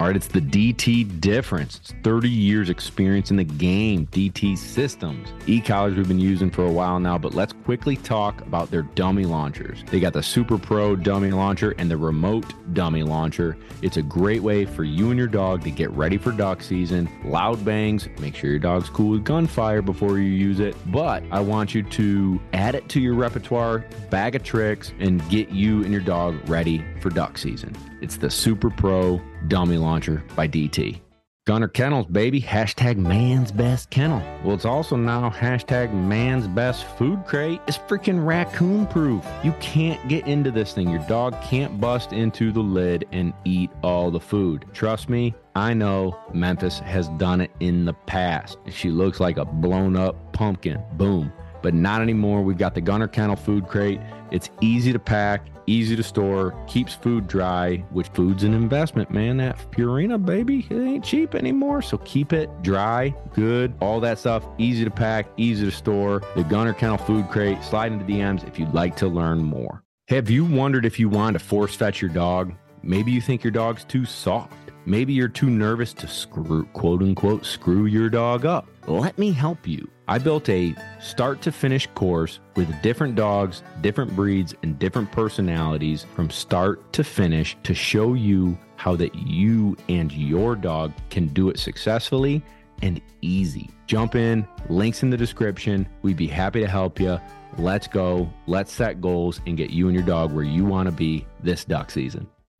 All right, it's the DT difference. It's 30 years experience in the game, DT systems. E-collars we've been using for a while now, but let's quickly talk about their dummy launchers. They got the Super Pro dummy launcher and the remote dummy launcher. It's a great way for you and your dog to get ready for duck season. Loud bangs, make sure your dog's cool with gunfire before you use it. But I want you to add it to your repertoire, bag of tricks, and get you and your dog ready for duck season. It's the Super Pro Dummy Launcher by DT. Gunner Kennels, baby. Hashtag man's best kennel. Well, it's also now hashtag man's best food crate. It's freaking raccoon proof. You can't get into this thing. Your dog can't bust into the lid and eat all the food. Trust me, I know Memphis has done it in the past. She looks like a blown up pumpkin. Boom. But not anymore. We've got the Gunner Kennel food crate. It's easy to pack, easy to store, keeps food dry, which food's an investment, man. That Purina, baby, it ain't cheap anymore. So keep it dry, good, all that stuff, easy to pack, easy to store. The Gunner Kennel Food Crate, slide into DMs if you'd like to learn more. Have you wondered if you want to force fetch your dog? Maybe you think your dog's too soft. Maybe you're too nervous to screw, quote unquote, screw your dog up. Let me help you. I built a start to finish course with different dogs, different breeds, and different personalities from start to finish to show you how that you and your dog can do it successfully and easy. Jump in, links in the description. We'd be happy to help you. Let's go. Let's set goals and get you and your dog where you want to be this duck season.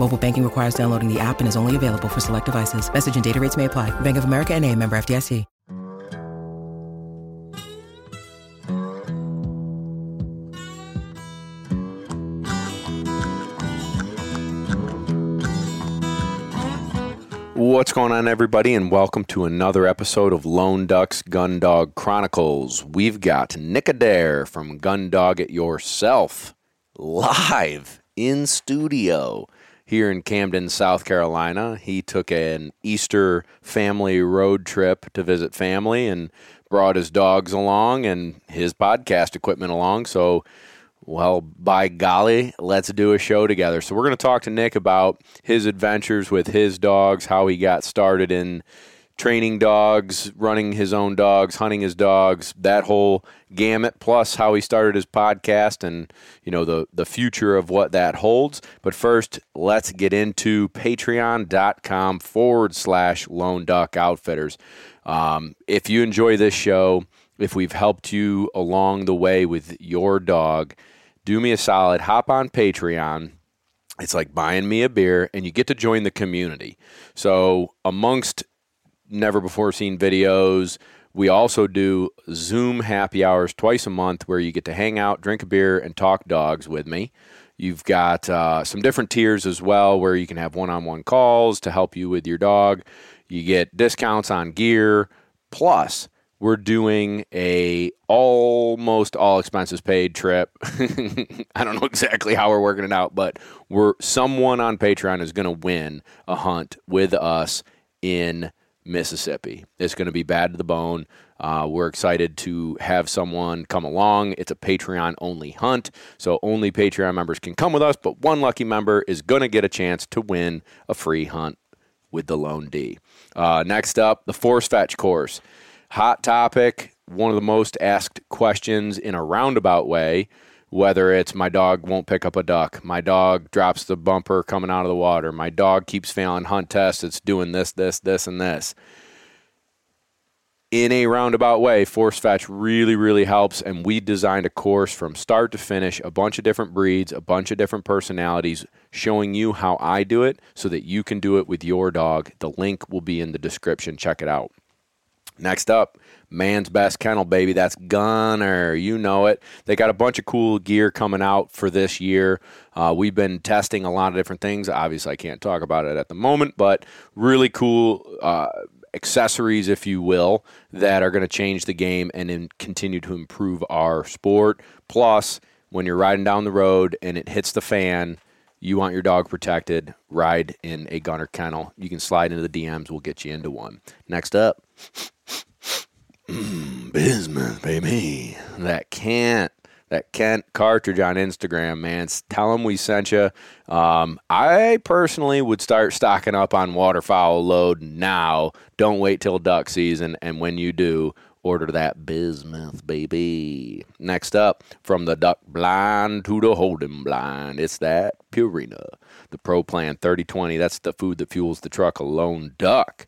Mobile banking requires downloading the app and is only available for select devices. Message and data rates may apply. Bank of America and a member FDIC. What's going on, everybody, and welcome to another episode of Lone Ducks Gun Dog Chronicles. We've got Nick Adair from Gun Dog It Yourself live in studio here in Camden, South Carolina. He took an Easter family road trip to visit family and brought his dogs along and his podcast equipment along. So well, by golly, let's do a show together. So, we're going to talk to Nick about his adventures with his dogs, how he got started in training dogs, running his own dogs, hunting his dogs, that whole gamut, plus how he started his podcast and, you know, the, the future of what that holds. But first, let's get into patreon.com forward slash lone duck outfitters. Um, if you enjoy this show, if we've helped you along the way with your dog, do me a solid, hop on Patreon. It's like buying me a beer, and you get to join the community. So, amongst never before seen videos, we also do Zoom happy hours twice a month where you get to hang out, drink a beer, and talk dogs with me. You've got uh, some different tiers as well where you can have one on one calls to help you with your dog. You get discounts on gear. Plus, we're doing a almost all expenses paid trip. I don't know exactly how we're working it out, but we're someone on Patreon is going to win a hunt with us in Mississippi. It's going to be bad to the bone. Uh, we're excited to have someone come along. It's a Patreon only hunt, so only Patreon members can come with us, but one lucky member is going to get a chance to win a free hunt with the Lone D. Uh, next up, the Force Fetch course. Hot topic, one of the most asked questions in a roundabout way, whether it's my dog won't pick up a duck, my dog drops the bumper coming out of the water, my dog keeps failing hunt tests, it's doing this, this, this, and this. In a roundabout way, Force Fetch really, really helps. And we designed a course from start to finish, a bunch of different breeds, a bunch of different personalities, showing you how I do it so that you can do it with your dog. The link will be in the description. Check it out. Next up, man's best kennel, baby. That's Gunner. You know it. They got a bunch of cool gear coming out for this year. Uh, we've been testing a lot of different things. Obviously, I can't talk about it at the moment, but really cool. Uh, accessories, if you will, that are going to change the game and then continue to improve our sport. Plus, when you're riding down the road and it hits the fan, you want your dog protected, ride in a gunner kennel. You can slide into the DMs, we'll get you into one. Next up, bismuth, baby. That can't that Kent cartridge on Instagram, man. Tell them we sent you. Um, I personally would start stocking up on waterfowl load now. Don't wait till duck season. And when you do, order that bismuth, baby. Next up, from the duck blind to the holding blind, it's that Purina, the Pro Plan 3020. That's the food that fuels the truck, a lone duck.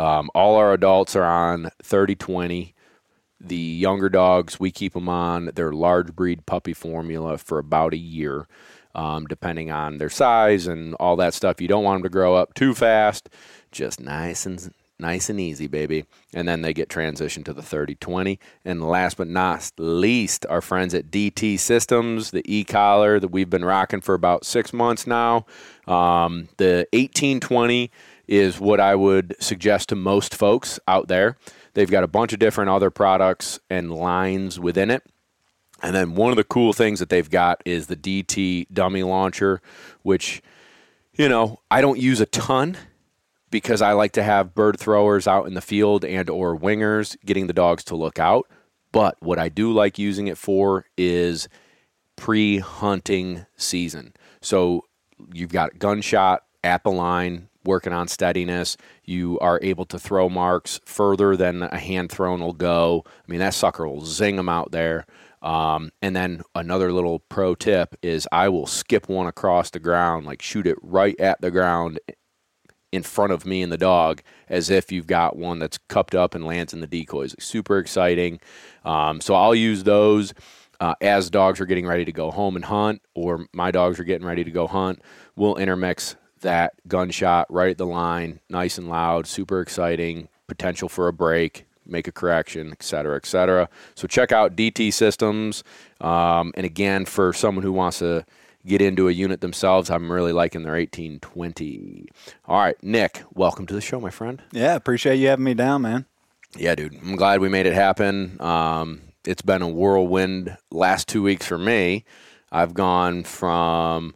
Um, all our adults are on 3020. The younger dogs, we keep them on their large breed puppy formula for about a year, um, depending on their size and all that stuff. You don't want them to grow up too fast, just nice and nice and easy, baby. And then they get transitioned to the 3020. And last but not least, our friends at DT Systems, the e collar that we've been rocking for about six months now. Um, the 1820 is what I would suggest to most folks out there. They've got a bunch of different other products and lines within it. And then one of the cool things that they've got is the DT dummy launcher, which, you know, I don't use a ton because I like to have bird throwers out in the field and or wingers getting the dogs to look out. But what I do like using it for is pre-hunting season. So you've got gunshot at the line working on steadiness. You are able to throw marks further than a hand thrown will go. I mean, that sucker will zing them out there. Um, and then another little pro tip is I will skip one across the ground, like shoot it right at the ground in front of me and the dog, as if you've got one that's cupped up and lands in the decoys. Super exciting. Um, so I'll use those. Uh, as dogs are getting ready to go home and hunt, or my dogs are getting ready to go hunt, we'll intermix that gunshot right at the line, nice and loud, super exciting, potential for a break, make a correction, et cetera, et cetera. So check out DT Systems. Um, and again, for someone who wants to get into a unit themselves, I'm really liking their 1820. All right, Nick, welcome to the show, my friend. Yeah, appreciate you having me down, man. Yeah, dude. I'm glad we made it happen. Um, it's been a whirlwind last two weeks for me. I've gone from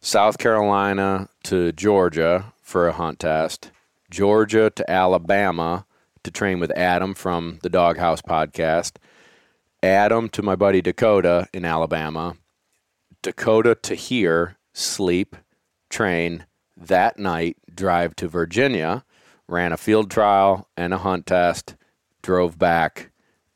South Carolina to Georgia for a hunt test, Georgia to Alabama to train with Adam from the Doghouse podcast, Adam to my buddy Dakota in Alabama, Dakota to here, sleep, train, that night, drive to Virginia, ran a field trial and a hunt test, drove back,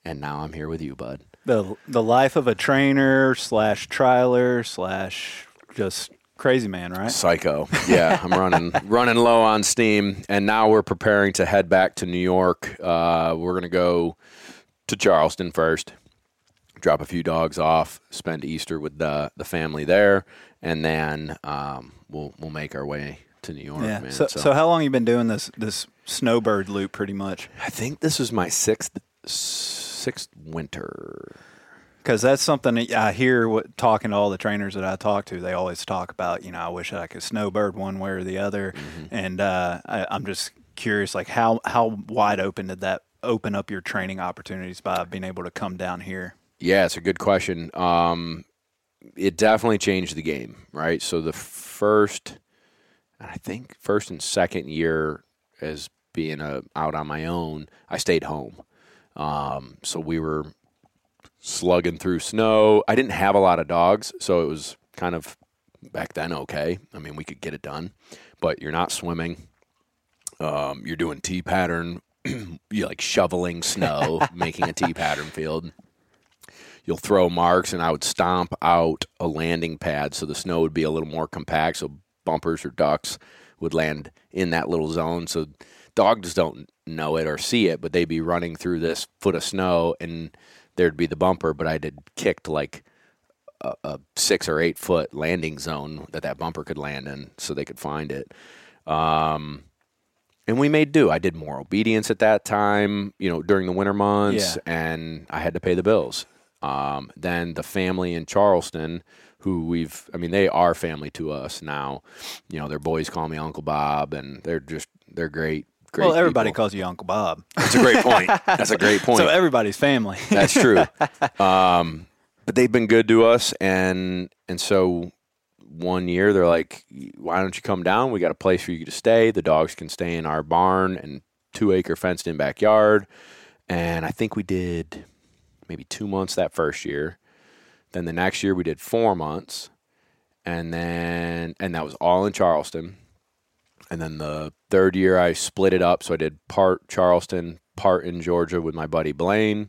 and now I'm here with you, bud. The the life of a trainer slash trialer slash just crazy man, right? Psycho. Yeah, I'm running running low on steam, and now we're preparing to head back to New York. Uh, we're gonna go to Charleston first, drop a few dogs off, spend Easter with the the family there, and then um, we'll we'll make our way to New York. Yeah. Man. So, so, how long you been doing this this snowbird loop? Pretty much. I think this is my sixth sixth winter because that's something that I hear what, talking to all the trainers that I talk to. They always talk about, you know, I wish I could snowbird one way or the other, mm-hmm. and uh, I, I'm just curious, like how how wide open did that open up your training opportunities by being able to come down here? Yeah, it's a good question. Um, it definitely changed the game, right? So the first, I think, first and second year as being a, out on my own, I stayed home. Um, so we were slugging through snow. I didn't have a lot of dogs, so it was kind of back then okay. I mean, we could get it done, but you're not swimming. Um, you're doing T pattern, you're like shoveling snow, making a T pattern field. You'll throw marks, and I would stomp out a landing pad so the snow would be a little more compact, so bumpers or ducks would land in that little zone. So dogs don't know it or see it, but they'd be running through this foot of snow and there'd be the bumper, but I had kicked like a, a, six or eight foot landing zone that that bumper could land in, so they could find it. Um, and we made do. I did more obedience at that time, you know, during the winter months, yeah. and I had to pay the bills. Um, then the family in Charleston, who we've, I mean, they are family to us now. You know, their boys call me Uncle Bob, and they're just they're great great. well, everybody people. calls you Uncle Bob, That's a great point. That's a great point. so everybody's family. That's true. um, but they've been good to us, and and so one year they're like, "Why don't you come down? We got a place for you to stay. The dogs can stay in our barn and two acre fenced in backyard." And I think we did maybe two months that first year. Then the next year we did four months, and then and that was all in Charleston. And then the third year I split it up, so I did part Charleston, part in Georgia with my buddy Blaine.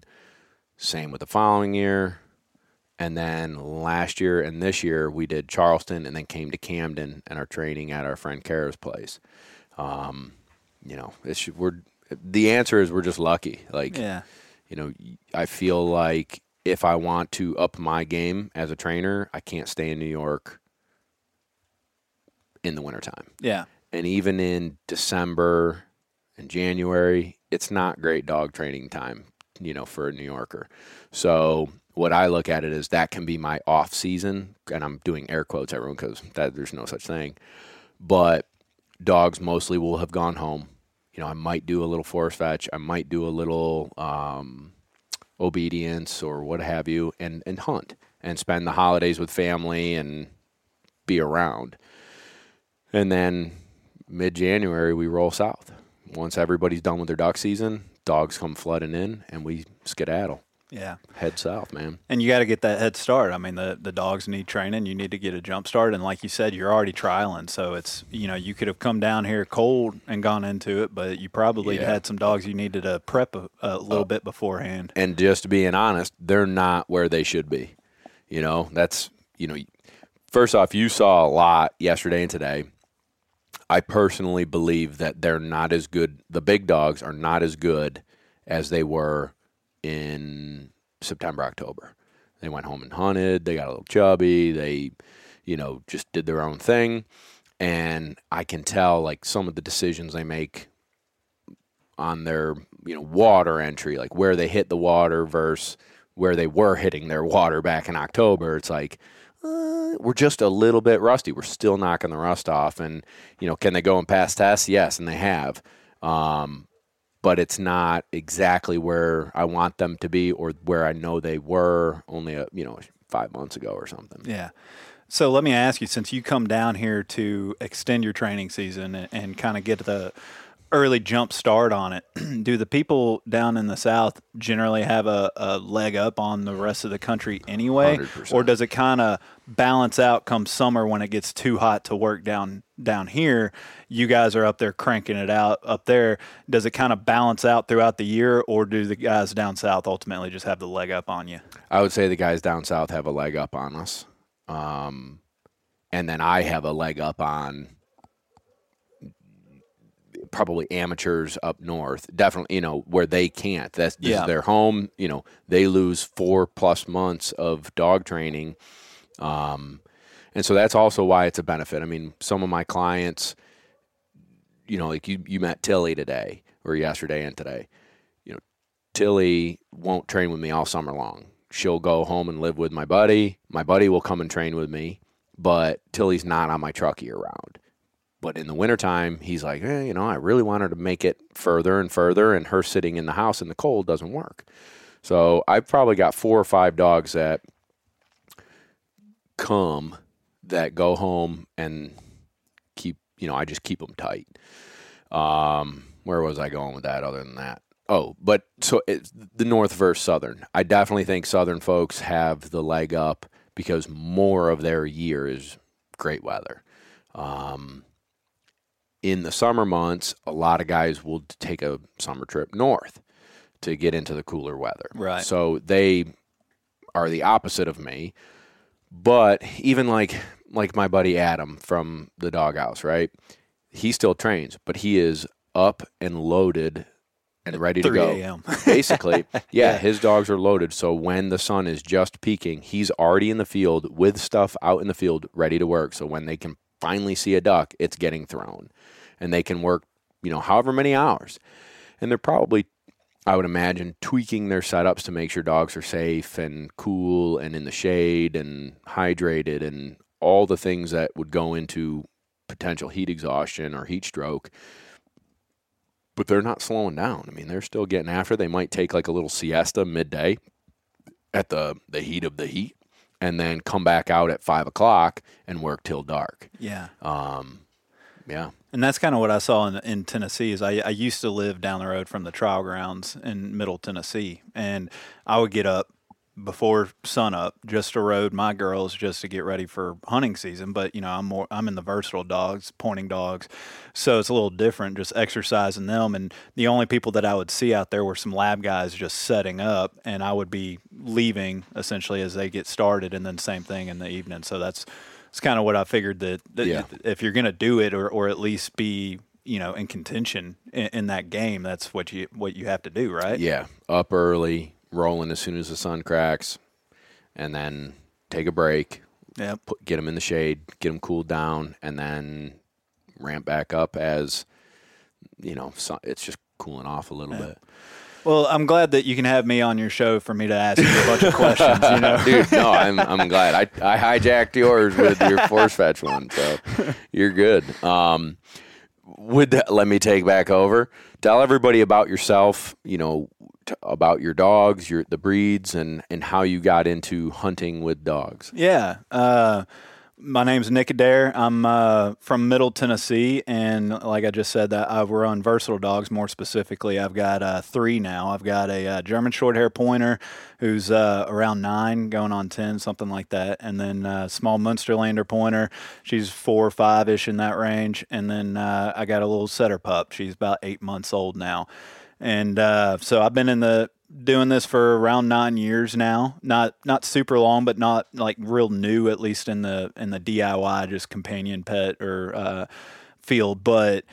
Same with the following year. And then last year and this year, we did Charleston and then came to Camden and are training at our friend Kara's place. Um, you know, it's, we're, the answer is we're just lucky. Like, yeah, you know, I feel like if I want to up my game as a trainer, I can't stay in New York in the wintertime. yeah, And even in December and January, it's not great dog training time, you know, for a New Yorker. So what I look at it is that can be my off season, and I'm doing air quotes, everyone, because there's no such thing. But dogs mostly will have gone home. You know, I might do a little force fetch, I might do a little um, obedience or what have you, and and hunt and spend the holidays with family and be around. And then mid January, we roll south. Once everybody's done with their duck season, dogs come flooding in, and we skedaddle, yeah. head south, man. And you got to get that head start. I mean, the the dogs need training. You need to get a jump start. And like you said, you're already trialing, so it's you know you could have come down here cold and gone into it, but you probably Yeah. had some dogs you needed to prep a, a little oh. bit beforehand. And just being honest, they're not where they should be. You know, that's you know, first off, you saw a lot yesterday and today. I personally believe that they're not as good. The big dogs are not as good as they were in September, October. They went home and hunted. They got a little chubby. They, you know, just did their own thing. And I can tell, like, some of the decisions they make on their, you know, water entry, like where they hit the water versus where they were hitting their water back in October. It's like, uh, we're just a little bit rusty. We're still knocking the rust off. And, you know, can they go and pass tests? Yes, and they have. Um, but it's not exactly where I want them to be or where I know they were only, a, you know, five months ago or something. Yeah. So let me ask you, since you come down here to extend your training season and, and kind of get the early jump start on it, do the people down in the South generally have a, a leg up on the rest of the country anyway? 100%. Or does it kind of balance out come summer when it gets too hot to work down down here? You guys are up there cranking it out up there. Does it kind of balance out throughout the year, or do the guys down south ultimately just have the leg up on you? I would say the guys down south have a leg up on us. Um, and then I have a leg up on probably amateurs up north. Definitely, you know, where they can't. That's this Yeah. is their home. You know, they lose four plus months of dog training. Um, and so that's also why it's a benefit. I mean, some of my clients, you know, like you, you met Tilly today or yesterday and today. You know, Tilly won't train with me all summer long. She'll go home and live with my buddy. My buddy will come and train with me, but Tilly's not on my truck year round. But in the wintertime, he's like, eh, you know, I really want her to make it further and further, and her sitting in the house in the cold doesn't work. So I've probably got four or five dogs that come that go home and keep, you know, I just keep them tight. Um, where was I going with that other than that? Oh, but so it's the North versus Southern. I definitely think Southern folks have the leg up because more of their year is great weather. Um, in the summer months, a lot of guys will take a summer trip north to get into the cooler weather. Right. So they are the opposite of me. But even like like my buddy Adam from the doghouse, right? He still trains, but he is up and loaded and ready to 3 go. Basically, yeah, his dogs are loaded. So when the sun is just peeking, he's already in the field with stuff out in the field ready to work. So when they can finally see a duck, it's getting thrown. And they can work, you know, however many hours. And they're probably, I would imagine, tweaking their setups to make sure dogs are safe and cool and in the shade and hydrated and all the things that would go into potential heat exhaustion or heat stroke but they're not slowing down. I mean, they're still getting after. They might take like a little siesta midday at the the heat of the heat, and then come back out at five o'clock and work till dark. Yeah. Um, yeah, And that's kind of what I saw in, in Tennessee. Is I, I used to live down the road from the trial grounds in Middle Tennessee, and I would get up before sunup just to road my girls just to get ready for hunting season. But you know, I'm more I'm in the versatile dogs, pointing dogs, so it's a little different just exercising them. And the only people that I would see out there were some lab guys just setting up, and I would be leaving essentially as they get started, and then same thing in the evening. So that's it's kind of what I figured that, that Yeah. if you're going to do it or, or at least be you know in contention in, in that game, that's what you what you have to do, right? yeah. Up early, rolling as soon as the sun cracks, and then take a break, Yep. put, get them in the shade, get them cooled down, and then ramp back up as you know. It's just cooling off a little bit. Well, I'm glad that you can have me on your show for me to ask you a bunch of questions. You know, Dude, no, I'm I'm glad. I I hijacked yours with your force fetch one, so you're good. Um, would that, let me take back over. Tell everybody about yourself. You know, about your dogs, your the breeds, and and how you got into hunting with dogs. Yeah. Uh, my name's Nick Adair. I'm uh, from Middle Tennessee, and like I just said, that I we're on versatile dogs. More specifically, I've got uh, three now. I've got a uh, German Shorthair Pointer, who's uh, around nine, going on ten, something like that, and then uh, small Munsterlander Pointer. She's four or five ish in that range, and then uh, I got a little setter pup. She's about eight months old now, and uh, so I've been in the doing this for around nine years now. Not not super long, but not like real new, at least in the in the DIY just companion pet or uh, field. But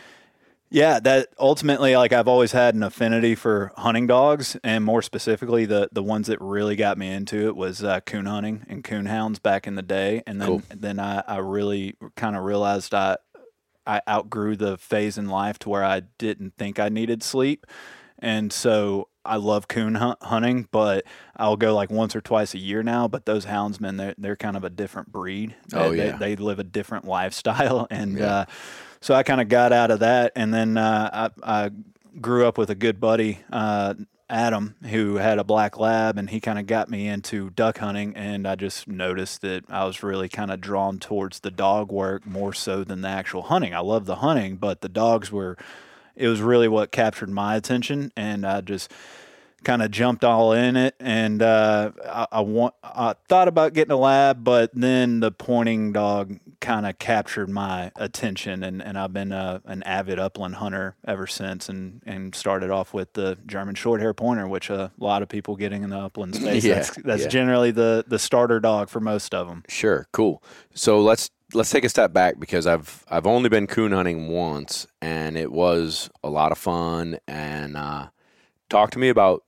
yeah, that ultimately, like I've always had an affinity for hunting dogs, and more specifically, the the ones that really got me into it was uh, coon hunting and coon hounds back in the day. And then Cool. then I, I really kind of realized I I outgrew the phase in life to where I didn't think I needed sleep. And so I love coon hunt, hunting, but I'll go like once or twice a year now. But those houndsmen, they're, they're kind of a different breed. Oh, They- yeah. They, they live a different lifestyle. And Yeah. uh, so I kind of got out of that. And then uh, I, I grew up with a good buddy, uh, Adam, who had a black lab, and he kind of got me into duck hunting. And I just noticed that I was really kind of drawn towards the dog work more so than the actual hunting. I love the hunting, but the dogs were, it was really what captured my attention. And I just, kind of jumped all in it and uh, I, I want I thought about getting a lab but then the pointing dog kind of captured my attention and, and I've been uh, an avid upland hunter ever since and, and started off with the German short hair pointer which a lot of people getting in the upland space Yeah, that's, that's yeah. generally the, the starter dog for most of them Sure, cool. So let's let's take a step back because I've I've only been coon hunting once, and it was a lot of fun. And uh, talk to me about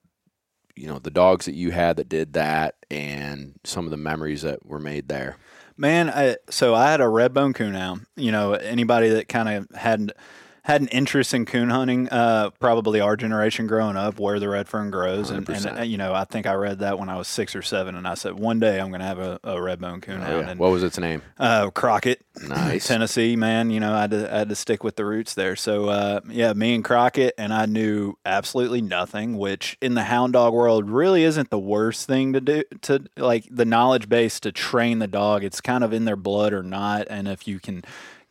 you know the dogs that you had that did that, and some of the memories that were made there. Man, I, so I had a Redbone coon hound. You know, anybody that kind of had had an interest in coon hunting, uh, probably our generation growing up, where the red fern grows, and, and 100%. uh, you know, I think I read that when I was six or seven, and I said one day I'm going to have a, a Redbone coon Oh, hound. yeah. And What was its name? uh, Crockett, Nice. Tennessee, man. You know, I had, to, I had to stick with the roots there. So, uh, yeah, me and Crockett, and I knew absolutely nothing, which in the hound dog world really isn't the worst thing to do. To like the knowledge base to train the dog, it's kind of in their blood or not. And if you can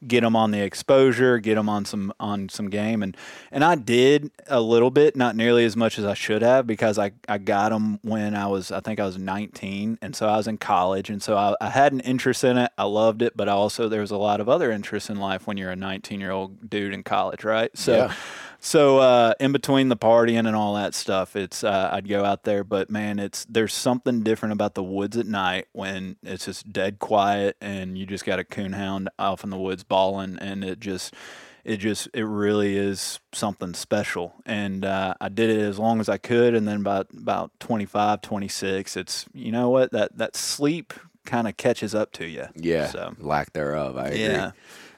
get them on the exposure, get them on some on some game, and and I did a little bit, not nearly as much as I should have, because I I got them when I was I think I was 19, and so I was in college, and so I, I had an interest in it. I loved it, but also there was a lot of other interests in life when you're a 19 year old dude in college, right? So. Yeah. So uh, in between the partying and all that stuff, it's uh, I'd go out there, but man, it's there's something different about the woods at night when it's just dead quiet and you just got a coonhound off in the woods bawling, and it just it just it really is something special. And uh, I did it as long as I could, and then about about 25, 26, it's you know what that that sleep kind of catches up to you. Yeah, So lack thereof. I agree. yeah.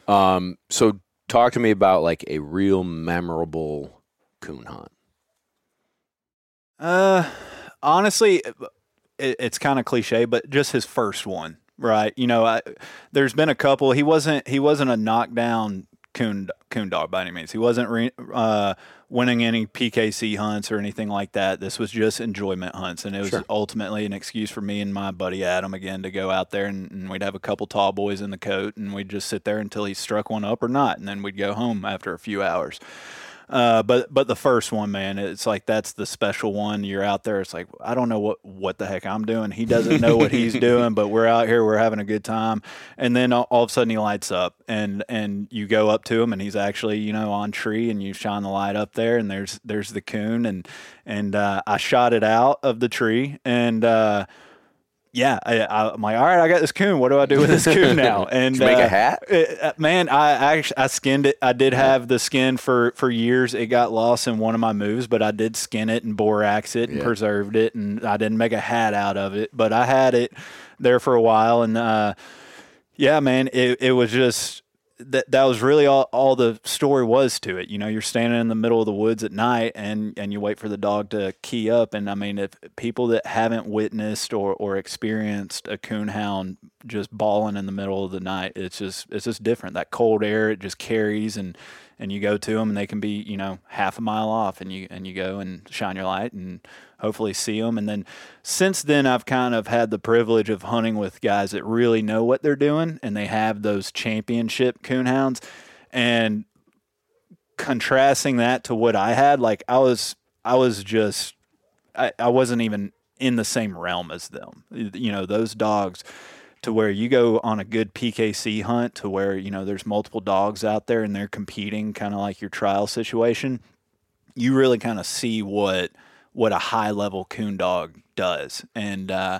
Um, so talk to me about like a real memorable coon hunt. Uh, honestly, it, it's kind of cliche, but just his first one, right? You know, I, there's been a couple. He wasn't he wasn't a knockdown coon coon dog by any means. He wasn't re, uh, winning any PKC hunts or anything like that. This was just enjoyment hunts, and it was Sure. ultimately an excuse for me and my buddy Adam again to go out there and, and we'd have a couple tall boys in the coat, and we'd just sit there until he struck one up or not, and then we'd go home after a few hours. Uh, but but the first one, man, it's like that's the special one. You're out there. It's like I don't know what what the heck I'm doing. He doesn't know what he's doing, but we're out here. We're having a good time. And then all, all of a sudden he lights up, and and you go up to him, and he's actually you know on tree, and you shine the light up there, and there's there's the coon, and and uh, I shot it out of the tree, and. Uh, yeah, I, I, I'm like, all right, I got this coon. What do I do with this coon now? And make a uh, hat? uh, man, I actually I skinned it. I did have the skin for for years. It got lost in one of my moves, but I did skin it and borax it and Yeah. preserved it, and I didn't make a hat out of it. But I had it there for a while, and uh, yeah, man, it it was just that that was really all, all the story was to it. You know, you're standing in the middle of the woods at night and and you wait for the dog to key up. And I mean, if people that haven't witnessed or, or experienced a coonhound just bawling in the middle of the night, it's just it's just different. That cold air it just carries and and you go to them and they can be you know half a mile off and you and you go and shine your light and hopefully see them and then since then I've kind of had the privilege of hunting with guys that really know what they're doing and they have those championship coonhounds. And contrasting that to what I had like I was I was just I, I wasn't even in the same realm as them. You know those dogs to where you go on a good PKC hunt to where you know there's multiple dogs out there and they're competing kind of like your trial situation you really kind of see what what a high level coon dog does. And uh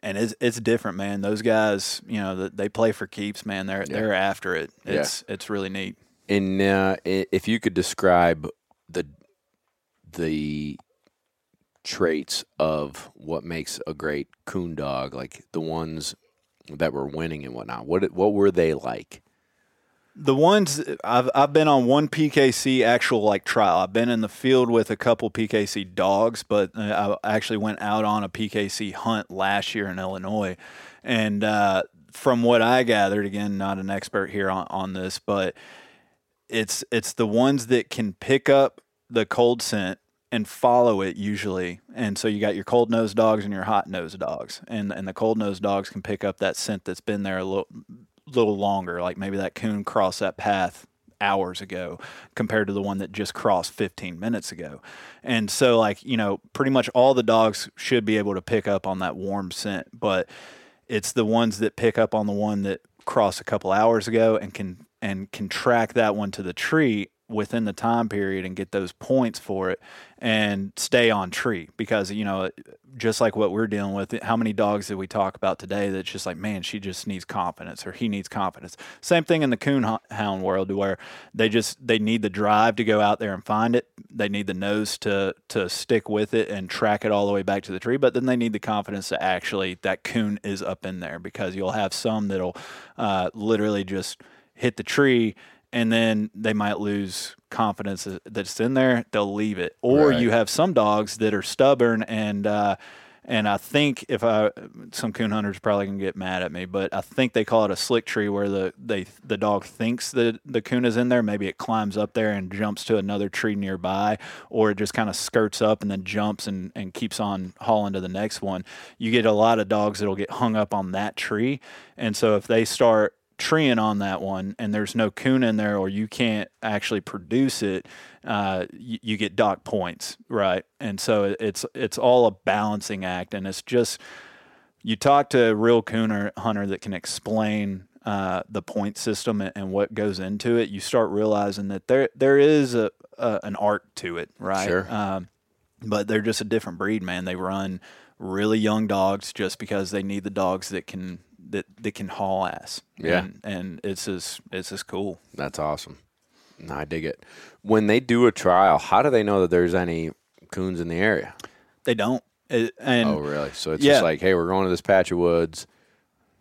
and it's it's different man. Those guys you know th- they play for keeps man. They're they're after it. Yeah. it's it's really neat. And uh, if you could describe the the traits of what makes a great coon dog, like the ones that were winning and whatnot, what what were they like? The ones I've I've been on one PKC actual like trial. I've been in the field with a couple PKC dogs, but uh, I actually went out on a PKC hunt last year in Illinois, and uh, from what I gathered, again, not an expert here on, on this, but it's it's the ones that can pick up the cold scent and follow it usually. And so you got your cold nosed dogs and your hot nosed dogs, and and the cold nosed dogs can pick up that scent that's been there a little little longer, like maybe that coon crossed that path hours ago compared to the one that just crossed 15 minutes ago. And so like, you know, pretty much all the dogs should be able to pick up on that warm scent, but it's the ones that pick up on the one that crossed a couple hours ago and can and can track that one to the tree within the time period and get those points for it and stay on tree. Because you know just like what we're dealing with how many dogs did we talk about today that's just like man she just needs confidence or he needs confidence? Same thing in the coon hound world where they just they need the drive to go out there and find it. They need the nose to to stick with it and track it all the way back to the tree but then they need the confidence to actually that coon is up in there because you'll have some that'll uh, literally just hit the tree and then they might lose confidence that's in there. They'll leave it, or Right. you have some dogs that are stubborn and. Uh, and I think if I some coon hunters probably can get mad at me, but I think they call it a slick tree where the they the dog thinks that the coon is in there. Maybe it climbs up there and jumps to another tree nearby, or it just kind of skirts up and then jumps and, and keeps on hauling to the next one. You get a lot of dogs that'll get hung up on that tree, and so if they start treeing on that one and there's no coon in there or you can't actually produce it uh, you, you get dock points right? And so it's it's all a balancing act and it's just you talk to a real cooner hunter that can explain uh, the point system and, and what goes into it you start realizing that there there is a, a an art to it right? Sure. um, but they're just a different breed man. They run really young dogs just because they need the dogs that can that, that can haul ass Yeah. and, and it's just it's just cool That's awesome. No, I dig it. When they do a trial, how do they know that there's any coons in the area? they don't It- and oh, really? So it's yeah. just like, hey, we're going to this patch of woods.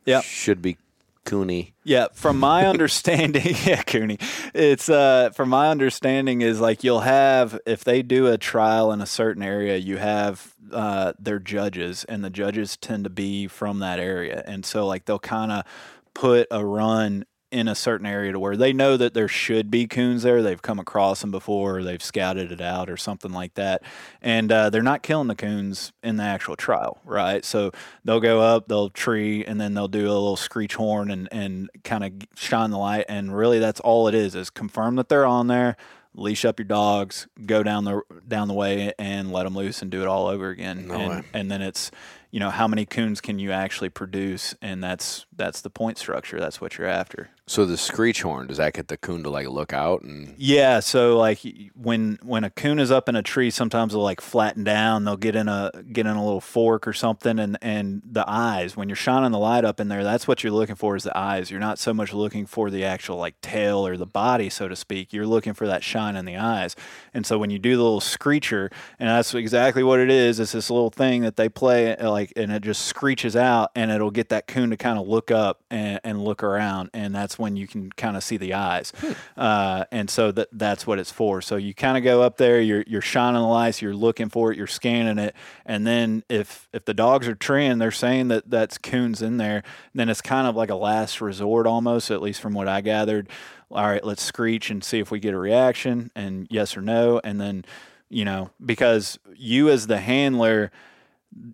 yeah Should be coony. Yeah, from my understanding, yeah, Cooney. It's uh from my understanding is like you'll have if they do a trial in a certain area, you have uh their judges and the judges tend to be from that area. And so like they'll kind of put a run in a certain area to where they know that there should be coons there. They've come across them before, or they've scouted it out, or something like that, and uh, they're not killing the coons in the actual trial, right? So they'll go up, they'll tree, and then they'll do a little screech horn and and kind of shine the light, and really that's all it is is confirm that they're on there leash up your dogs, go down the down the way, and let them loose and do it all over again. No and, way. and then it's you know how many coons can you actually produce, and that's that's the point structure. That's what you're after. So the screech horn does that get the coon to like look out and Yeah, so like when when a coon is up in a tree, sometimes they'll like flatten down. They'll get in a get in a little fork or something, and and the eyes. When you're shining the light up in there, that's what you're looking for is the eyes. You're not so much looking for the actual like tail or the body, so to speak. You're looking for that shine in the eyes. And so when you do the little screecher, and that's exactly what it is. It's this little thing that they play uh, like, and it just screeches out, and it'll get that coon to kind of look up and, and look around, and that's when you can kind of see the eyes. Uh, and so that that's what it's for. So you kind of go up there, you're you're shining the lights, you're looking for it, you're scanning it, and then if if the dogs are treeing, they're saying that that's coons in there, then it's kind of like a last resort almost, at least from what I gathered. All right, let's screech and see if we get a reaction, and yes or no, and then you know because you as the handler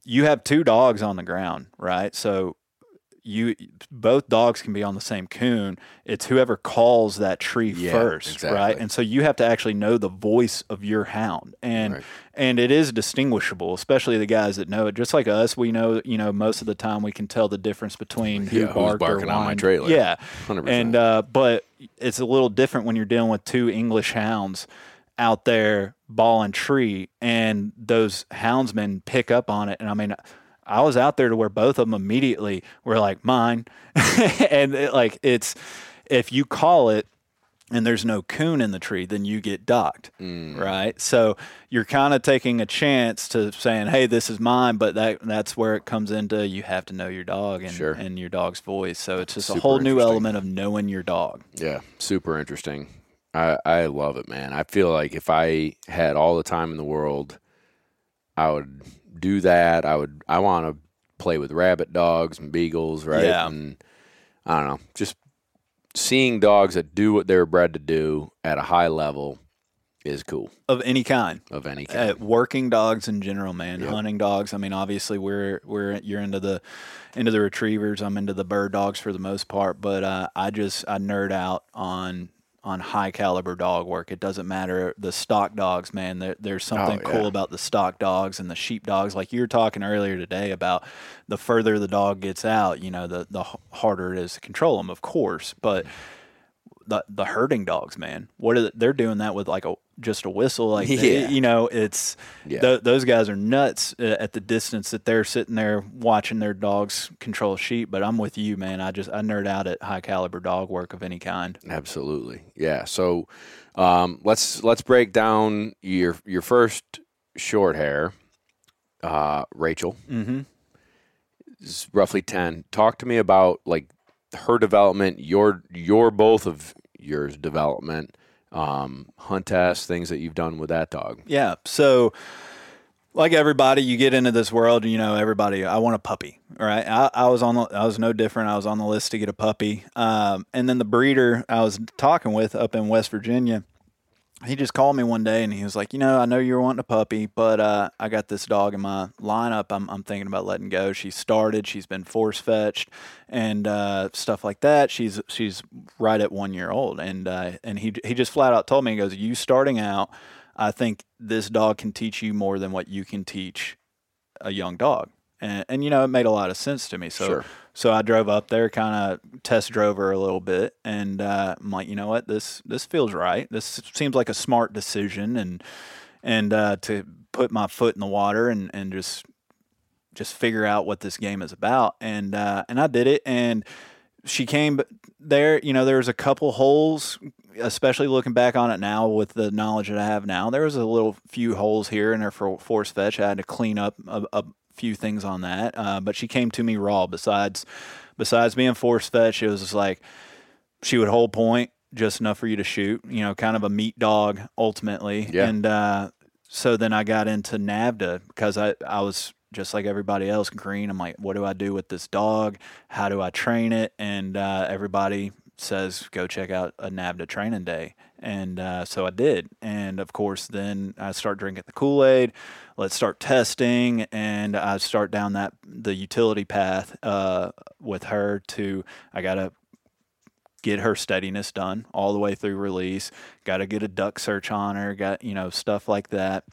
you have two dogs on the ground, right? So you both dogs can be on the same coon. It's whoever calls that tree Yeah, first, exactly. right? And so you have to actually know the voice of your hound, and Right. and it is distinguishable, especially the guys that know it. Just like us, we know, you know, most of the time we can tell the difference between who Yeah, barked or barking on my trailer. Yeah, 100%. and uh, but it's a little different when you're dealing with two English hounds out there bawling tree, and those houndsmen pick up on it. And I mean, I was out there to where both of them immediately were like mine, and it, like it's if you call it and there's no coon in the tree, then you get docked, Mm. right? So you're kind of taking a chance to saying, "Hey, this is mine," but that that's where it comes into you have to know your dog and, Sure. and your dog's voice. So it's just a whole new element of knowing your dog. Yeah, super interesting. I I love it, man. I feel like if I had all the time in the world, I would do that. I would. I want to play with rabbit dogs and beagles, right? Yeah. And I don't know, just seeing dogs that do what they're bred to do at a high level is cool Of any kind, of any kind. uh, working dogs in general, man. Yep. Hunting dogs. I mean, obviously we're we're you're into the into the retrievers. I'm into the bird dogs for the most part, but uh, I just I nerd out on on high caliber dog work. It doesn't matter the stock dogs, man. There, there's oh, something Oh, yeah. cool about the stock dogs and the sheep dogs. Like you were talking earlier today about the further the dog gets out, you know, the the harder it is to control them, of course, but mm-hmm. The the herding dogs, man. What are they, they're doing that with like a just a whistle, like they- you know, it's Yeah. tho- those guys are nuts uh, at the distance that they're sitting there watching their dogs control sheep. But I'm with you, man. I just I nerd out at high caliber dog work of any kind. Absolutely, yeah. So um, let's let's break down your your first short hair, uh, Rachel. Mm-hmm. is roughly 10 talk to me about like her development your your both of yours development um hunt tests things that you've done with that dog Yeah. So, like everybody, you get into this world. You know, everybody. I want a puppy. Right. I, I was on. The, I was no different. I was on the list to get a puppy. Um, and then the breeder I was talking with up in West Virginia. He just called me one day and he was like, you know, I know you're wanting a puppy, but uh, I got this dog in my lineup. I'm, I'm thinking about letting go. She started. She's been force fetched and uh, stuff like that. She's she's right at one year old, and uh, and he he just flat out told me he goes, you starting out. I think this dog can teach you more than what you can teach a young dog. And, and you know, it made a lot of sense to me. So, Sure. so I drove up there, kind of test drove her a little bit, and uh, I'm like, you know what, this this feels right. This seems like a smart decision, and and uh, to put my foot in the water and and just just figure out what this game is about. And uh, and I did it, and she came there. You know, there was a couple holes, especially looking back on it now with the knowledge that I have now. There was a little few holes here in her for force fetch. I had to clean up a, a few things on that, uh, but she came to me raw. Besides, besides being force fed, she was just like she would hold point just enough for you to shoot. You know, kind of a meat dog ultimately. Yeah. And uh, so then I got into NAVHDA because I I was just like everybody else green. I'm like, what do I do with this dog? How do I train it? And uh, everybody says go check out a NAVHDA training day, and uh, so I did. And of course, then I start drinking the Kool Aid. Let's start testing, and I start down that the utility path uh, with her. To I got to get her steadiness done all the way through release. Got to get a duck search on her. Got you know stuff like that,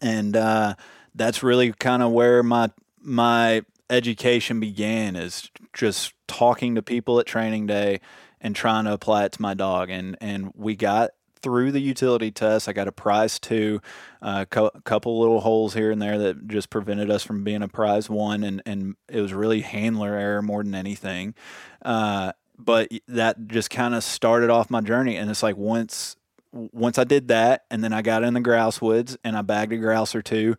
and uh, that's really kind of where my my education began is just talking to people at training day and trying to apply it to my dog and and we got through the utility test i got a prize two a uh, co- couple little holes here and there that just prevented us from being a prize one and and it was really handler error more than anything uh, but that just kind of started off my journey and it's like once once i did that and then i got in the grouse woods and i bagged a grouse or two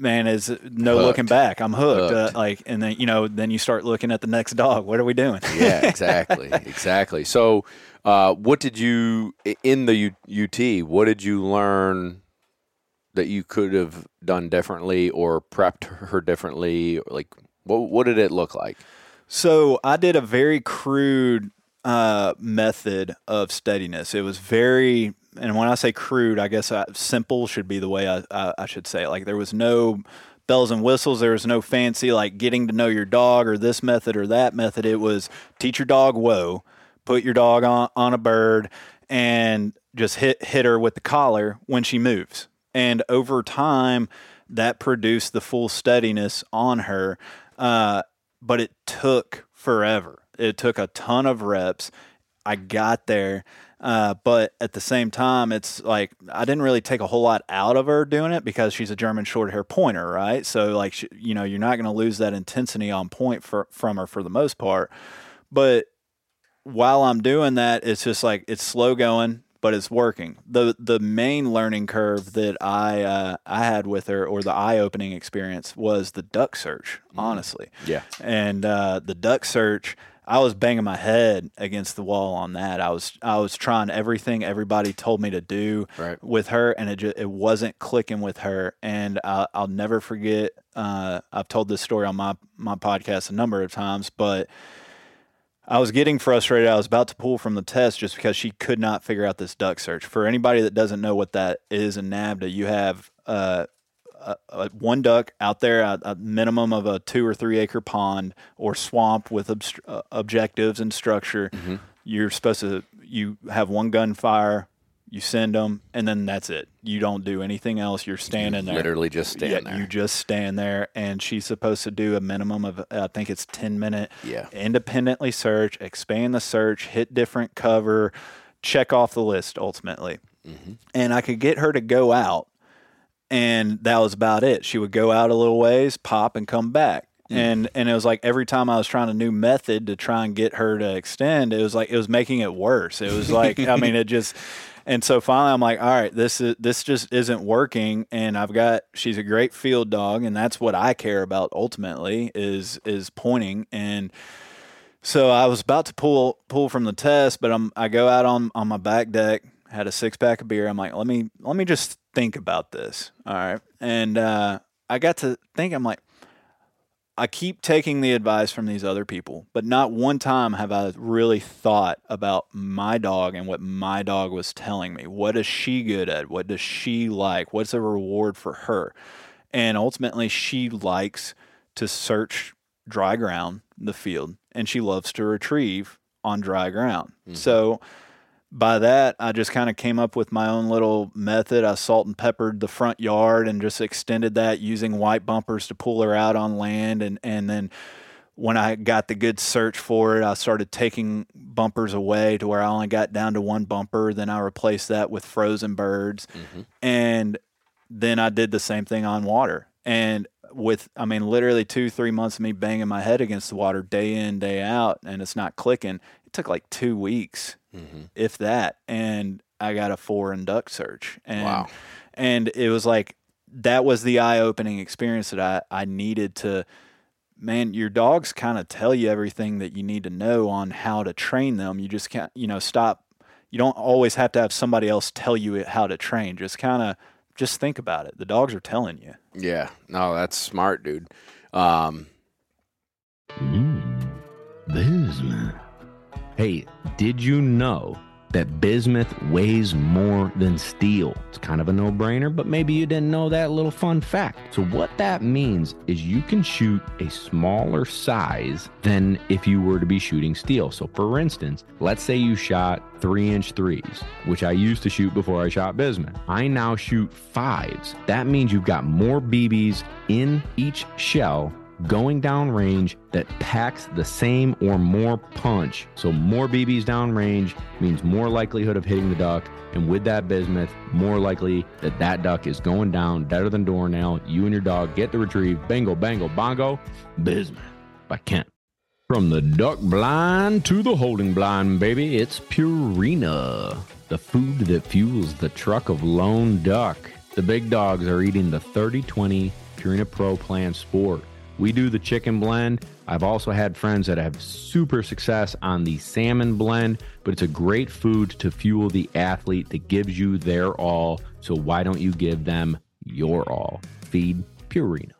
man is no hooked. looking back. I'm hooked. Uh, hooked. Uh, like, and then you know, then you start looking at the next dog. What are we doing? yeah, exactly, exactly. So, uh, what did you in the UT? What did you learn that you could have done differently or prepped her differently? Like, what what did it look like? So I did a very crude uh, method of steadiness. It was very and when I say crude, I guess I, simple should be the way I, I, I should say it. Like there was no bells and whistles. There was no fancy like getting to know your dog or this method or that method. It was teach your dog whoa, put your dog on, on a bird, and just hit hit her with the collar when she moves. And over time, that produced the full steadiness on her. Uh, but it took forever. It took a ton of reps. I got there uh, but at the same time, it's like I didn't really take a whole lot out of her doing it because she's a German short hair pointer, right? So like she, you know, you're not going to lose that intensity on point for, from her for the most part. But while I'm doing that, it's just like it's slow going, but it's working. the The main learning curve that I uh, I had with her, or the eye opening experience, was the duck search. Mm. Honestly, yeah, and uh, the duck search I was banging my head against the wall on that. I was I was trying everything everybody told me to do right. with her, and it just, it wasn't clicking with her. And I, will never forget. Uh, I've told this story on my my podcast a number of times, but I was getting frustrated. I was about to pull from the test just because she could not figure out this duck search. For anybody that doesn't know what that is in NAVHDA, you have uh, a, a one duck out there at a minimum of a two or three acre pond or swamp with obst- uh, objectives and structure. Mm-hmm. You're supposed to you have one gunfire, you send them, and then that's it. You don't do anything else. You're standing you there, literally just stand yeah, there. You just stand there, and she's supposed to do a minimum of I think it's ten minute. Yeah. Independently search, expand the search, hit different cover, check off the list ultimately. Mm-hmm. And I could get her to go out and that was about it. She would go out a little ways, pop, and come back. Mm. And and it was like every time I was trying a new method to try and get her to extend, it was like it was making it worse. It was like I mean it just and so finally I'm like, all right, this is this just isn't working and I've got she's a great field dog and that's what I care about ultimately is is pointing and so I was about to pull pull from the test, but I'm I go out on on my back deck, had a six pack of beer. I'm like, let me let me just think about this. All right. And uh, I got to think, I'm like, I keep taking the advice from these other people, but not one time have I really thought about my dog and what my dog was telling me. What is she good at? What does she like? What's a reward for her? And ultimately, she likes to search dry ground, the field, and she loves to retrieve on dry ground. Mm-hmm. So, by that, I just kind of came up with my own little method. I salt and peppered the front yard and just extended that using white bumpers to pull her out on land. And, and then when I got the good search for it, I started taking bumpers away to where I only got down to one bumper. Then I replaced that with frozen birds. Mm-hmm. And then I did the same thing on water. And with, I mean, literally two, three months of me banging my head against the water day in, day out, and it's not clicking. It took like two weeks mm-hmm. if that. And I got a four foreign duck search. And, wow. And it was like, that was the eye opening experience that I, I needed to, man, your dogs kind of tell you everything that you need to know on how to train them. You just can't, you know, stop. You don't always have to have somebody else tell you how to train. Just kind of, just think about it. The dogs are telling you. Yeah. No, that's smart, dude. Um, mm, Hey, did you know that bismuth weighs more than steel? It's kind of a no brainer, but maybe you didn't know that little fun fact. So, what that means is you can shoot a smaller size than if you were to be shooting steel. So, for instance, let's say you shot three inch threes, which I used to shoot before I shot bismuth. I now shoot fives. That means you've got more BBs in each shell going down range that packs the same or more punch. So more BBs down range means more likelihood of hitting the duck. And with that bismuth, more likely that that duck is going down better than doornail. You and your dog get the retrieve. Bango, bango, bongo. Bismuth by Kent. From the duck blind to the holding blind, baby, it's Purina, the food that fuels the truck of lone duck. The big dogs are eating the 3020 Purina Pro Plan Sport. We do the chicken blend. I've also had friends that have super success on the salmon blend, but it's a great food to fuel the athlete that gives you their all. So why don't you give them your all? Feed Purina.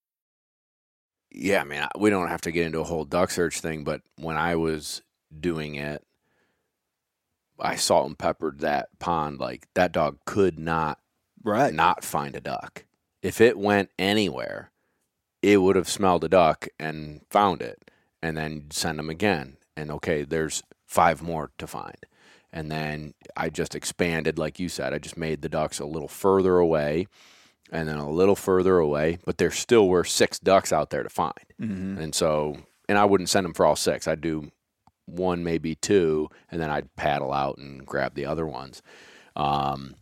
Yeah, I mean, we don't have to get into a whole duck search thing, but when I was doing it, I salt and peppered that pond. Like that dog could not Right. not find a duck. If it went anywhere, it would have smelled a duck and found it, and then send them again. And okay, there's five more to find. And then I just expanded, like you said, I just made the ducks a little further away and then a little further away, but there still were six ducks out there to find. And so, and I wouldn't send them for all six. I'd do one, maybe two, and then I'd paddle out and grab the other ones. Um,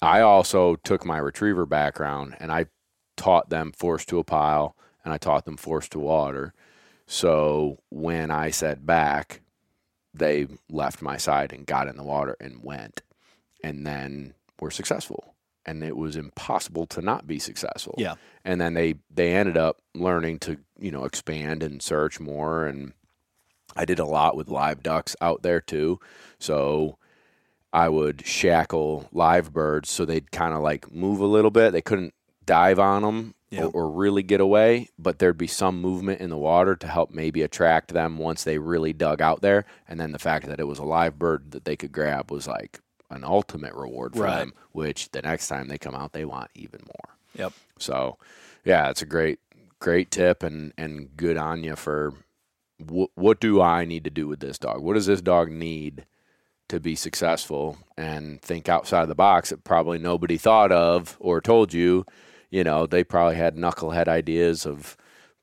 I also took my retriever background and I taught them force to a pile and I taught them force to water. So when I said back, they left my side and got in the water and went and then were successful. And it was impossible to not be successful. Yeah. And then they they ended up learning to, you know, expand and search more and I did a lot with live ducks out there too. So I would shackle live birds so they'd kind of like move a little bit. They couldn't dive on them Yep. or, or really get away, but there'd be some movement in the water to help maybe attract them once they really dug out there. And then the fact that it was a live bird that they could grab was like an ultimate reward for Right. them, which the next time they come out, they want even more. Yep. So, yeah, it's a great, great tip and and good on you for what what do I need to do with this dog? What does this dog need to be successful and think outside the box that probably nobody thought of or told you? You know, they probably had knucklehead ideas of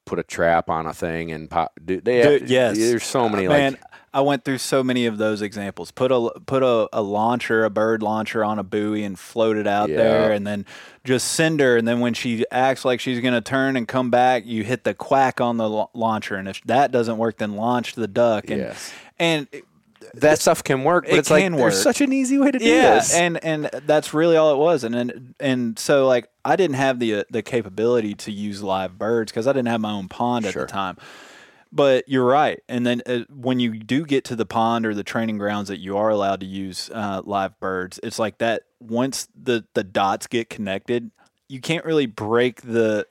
put a trap on a thing and pop. Do, they Dude, yes. there's so uh, many Man, like I went through so many of those examples. Put a put a, a launcher, a bird launcher on a buoy and float it out Yeah. there and then just send her and then when she acts like she's going to turn and come back, you hit the quack on the launcher and if that doesn't work then launch the duck and Yes. and that stuff can work, but it it's like can there's such an easy way to do yeah, this. and and that's really all it was, and and and so like I didn't have the uh, the capability to use live birds because I didn't have my own pond at the time. But you're right, and then uh, when you do get to the pond or the training grounds that you are allowed to use uh, live birds, it's like that. Once the the dots get connected, you can't really break the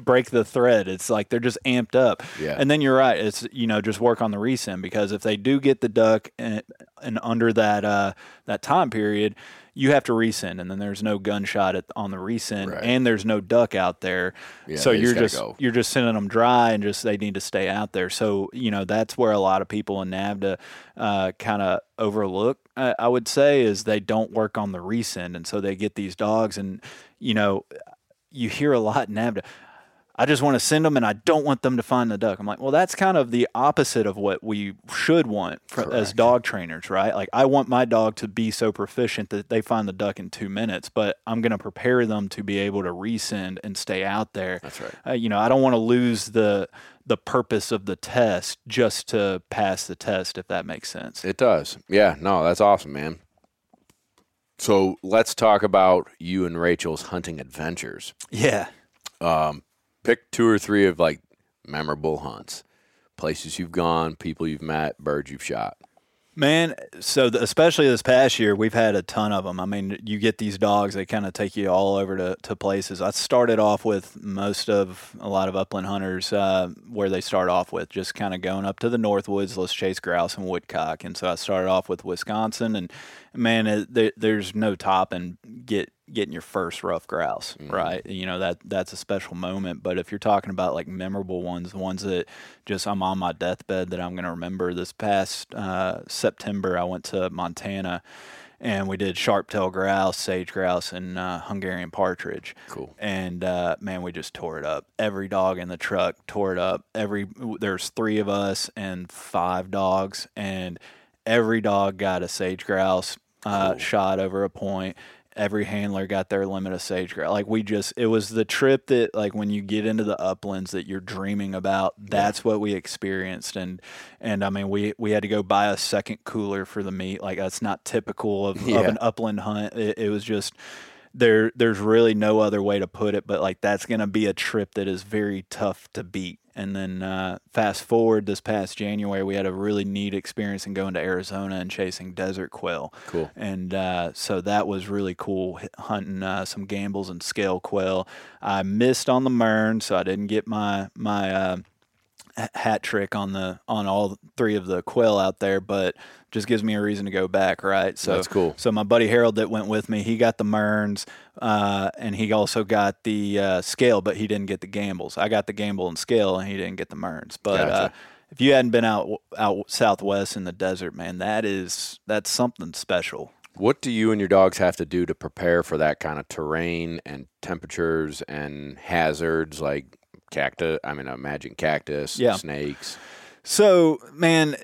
break the thread. It's like they're just amped up. Yeah. And then you're right. It's you know just work on the resend because if they do get the duck and, and under that uh, that time period, you have to resend, and then there's no gunshot at, on the resend, Right. and there's no duck out there. Yeah, so you're just go. you're just sending them dry, and just they need to stay out there. So you know that's where a lot of people in NAVHDA uh, kind of overlook. I, I would say is they don't work on the resend, and so they get these dogs, and you know you hear a lot in NAVHDA. I just want to send them and I don't want them to find the duck. I'm like, well, that's kind of the opposite of what we should want for, as dog trainers, right? Like, I want my dog to be so proficient that they find the duck in two minutes, but I'm going to prepare them to be able to resend and stay out there. That's right. Uh, you know, I don't want to lose the the purpose of the test just to pass the test, if that makes sense. It does. Yeah, no, that's awesome, man. So let's talk about you and Rachel's hunting adventures. Yeah. Um, pick two or three of like memorable hunts, places you've gone, people you've met, birds you've shot. Man, so the, especially this past year, we've had a ton of them. I mean, you get these dogs; they kind of take you all over to, to places. I started off with most of a lot of upland hunters uh, where they start off with just kind of going up to the northwoods. Let's chase grouse and woodcock. And so I started off with Wisconsin, and man, there, there's no topping get getting your first rough grouse, mm-hmm. right? You know that that's a special moment. But if you're talking about like memorable ones, the ones that just I'm on my deathbed that I'm going to remember. This past uh, September, I went to Montana. And we did sharp-tailed grouse, sage grouse, and uh, Hungarian partridge. Cool. And uh, man, we just tore it up. Every dog in the truck tore it up. Every there's three of us and five dogs, and every dog got a sage grouse uh, cool. shot over a point every handler got their limit of sage grouse. Like we just, it was the trip that like when you get into the uplands that you're dreaming about. That's yeah. what we experienced, and and I mean we we had to go buy a second cooler for the meat. Like that's not typical of, yeah. of an upland hunt. It, it was just there. There's really no other way to put it, but like that's gonna be a trip that is very tough to beat. And then uh, fast forward this past January, we had a really neat experience in going to Arizona and chasing desert quail. Cool. And uh, so that was really cool hunting uh, some Gambel's and scale quail. I missed on the Mern, so I didn't get my my uh, hat trick on the on all three of the quail out there, but just gives me a reason to go back, right? So that's cool. So my buddy Harold that went with me, he got the Mearns, uh, and he also got the uh, scale, but he didn't get the Gambel's. I got the Gambel and scale, and he didn't get the Mearns. But uh, gotcha. uh, if you hadn't been out out southwest in the desert, man, that is that's something special. What do you and your dogs have to do to prepare for that kind of terrain and temperatures and hazards like cactus? I mean, imagine cactus, yeah. snakes. So, man,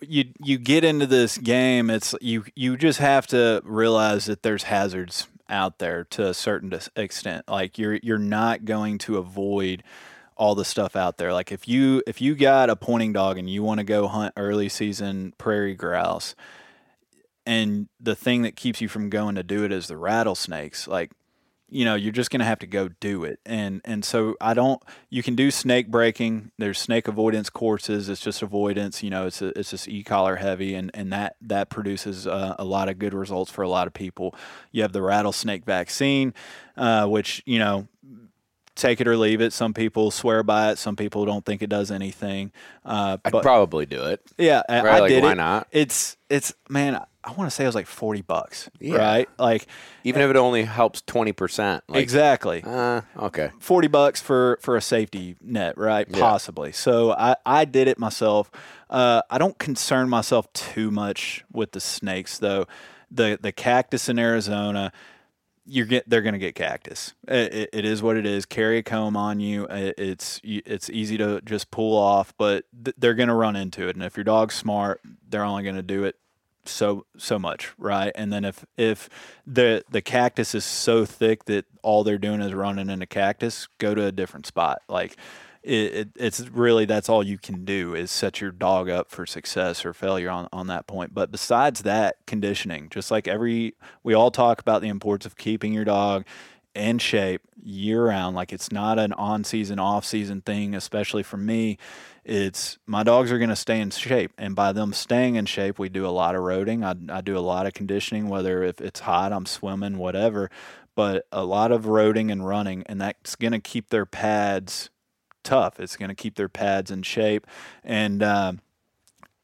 you you get into this game, it's you you just have to realize that there's hazards out there to a certain extent. Like you're you're not going to avoid all the stuff out there. Like if you if you got a pointing dog and you want to go hunt early season prairie grouse, and the thing that keeps you from going to do it is the rattlesnakes. Like you know you're just going to have to go do it and and so i don't you can do snake breaking there's snake avoidance courses it's just avoidance you know it's a, it's just e-collar heavy and and that that produces uh, a lot of good results for a lot of people you have the rattlesnake vaccine uh, which you know take it or leave it. Some people swear by it. Some people don't think it does anything. Uh, I'd probably do it. Yeah, right? I like, did why it. not? It's it's man. I want to say it was like forty bucks, yeah. right? Like even if it only helps twenty percent. Like, exactly. Uh, okay. Forty bucks for for a safety net, right? Yeah. Possibly. So I I did it myself. Uh, I don't concern myself too much with the snakes though. The the cactus in Arizona you're get they're going to get cactus. It, it is what it is. Carry a comb on you. it's it's easy to just pull off, but th- they're going to run into it. And if your dog's smart, they're only going to do it so so much, right? And then if if the the cactus is so thick that all they're doing is running into cactus, go to a different spot. Like it, it, it's really that's all you can do is set your dog up for success or failure on, on that point. But besides that, conditioning, just like every we all talk about the importance of keeping your dog in shape year round. Like it's not an on season, off season thing, especially for me. It's my dogs are going to stay in shape. And by them staying in shape, we do a lot of roading. I, I do a lot of conditioning, whether if it's hot, I'm swimming, whatever. But a lot of roading and running, and that's going to keep their pads tough. It's going to keep their pads in shape. And, uh,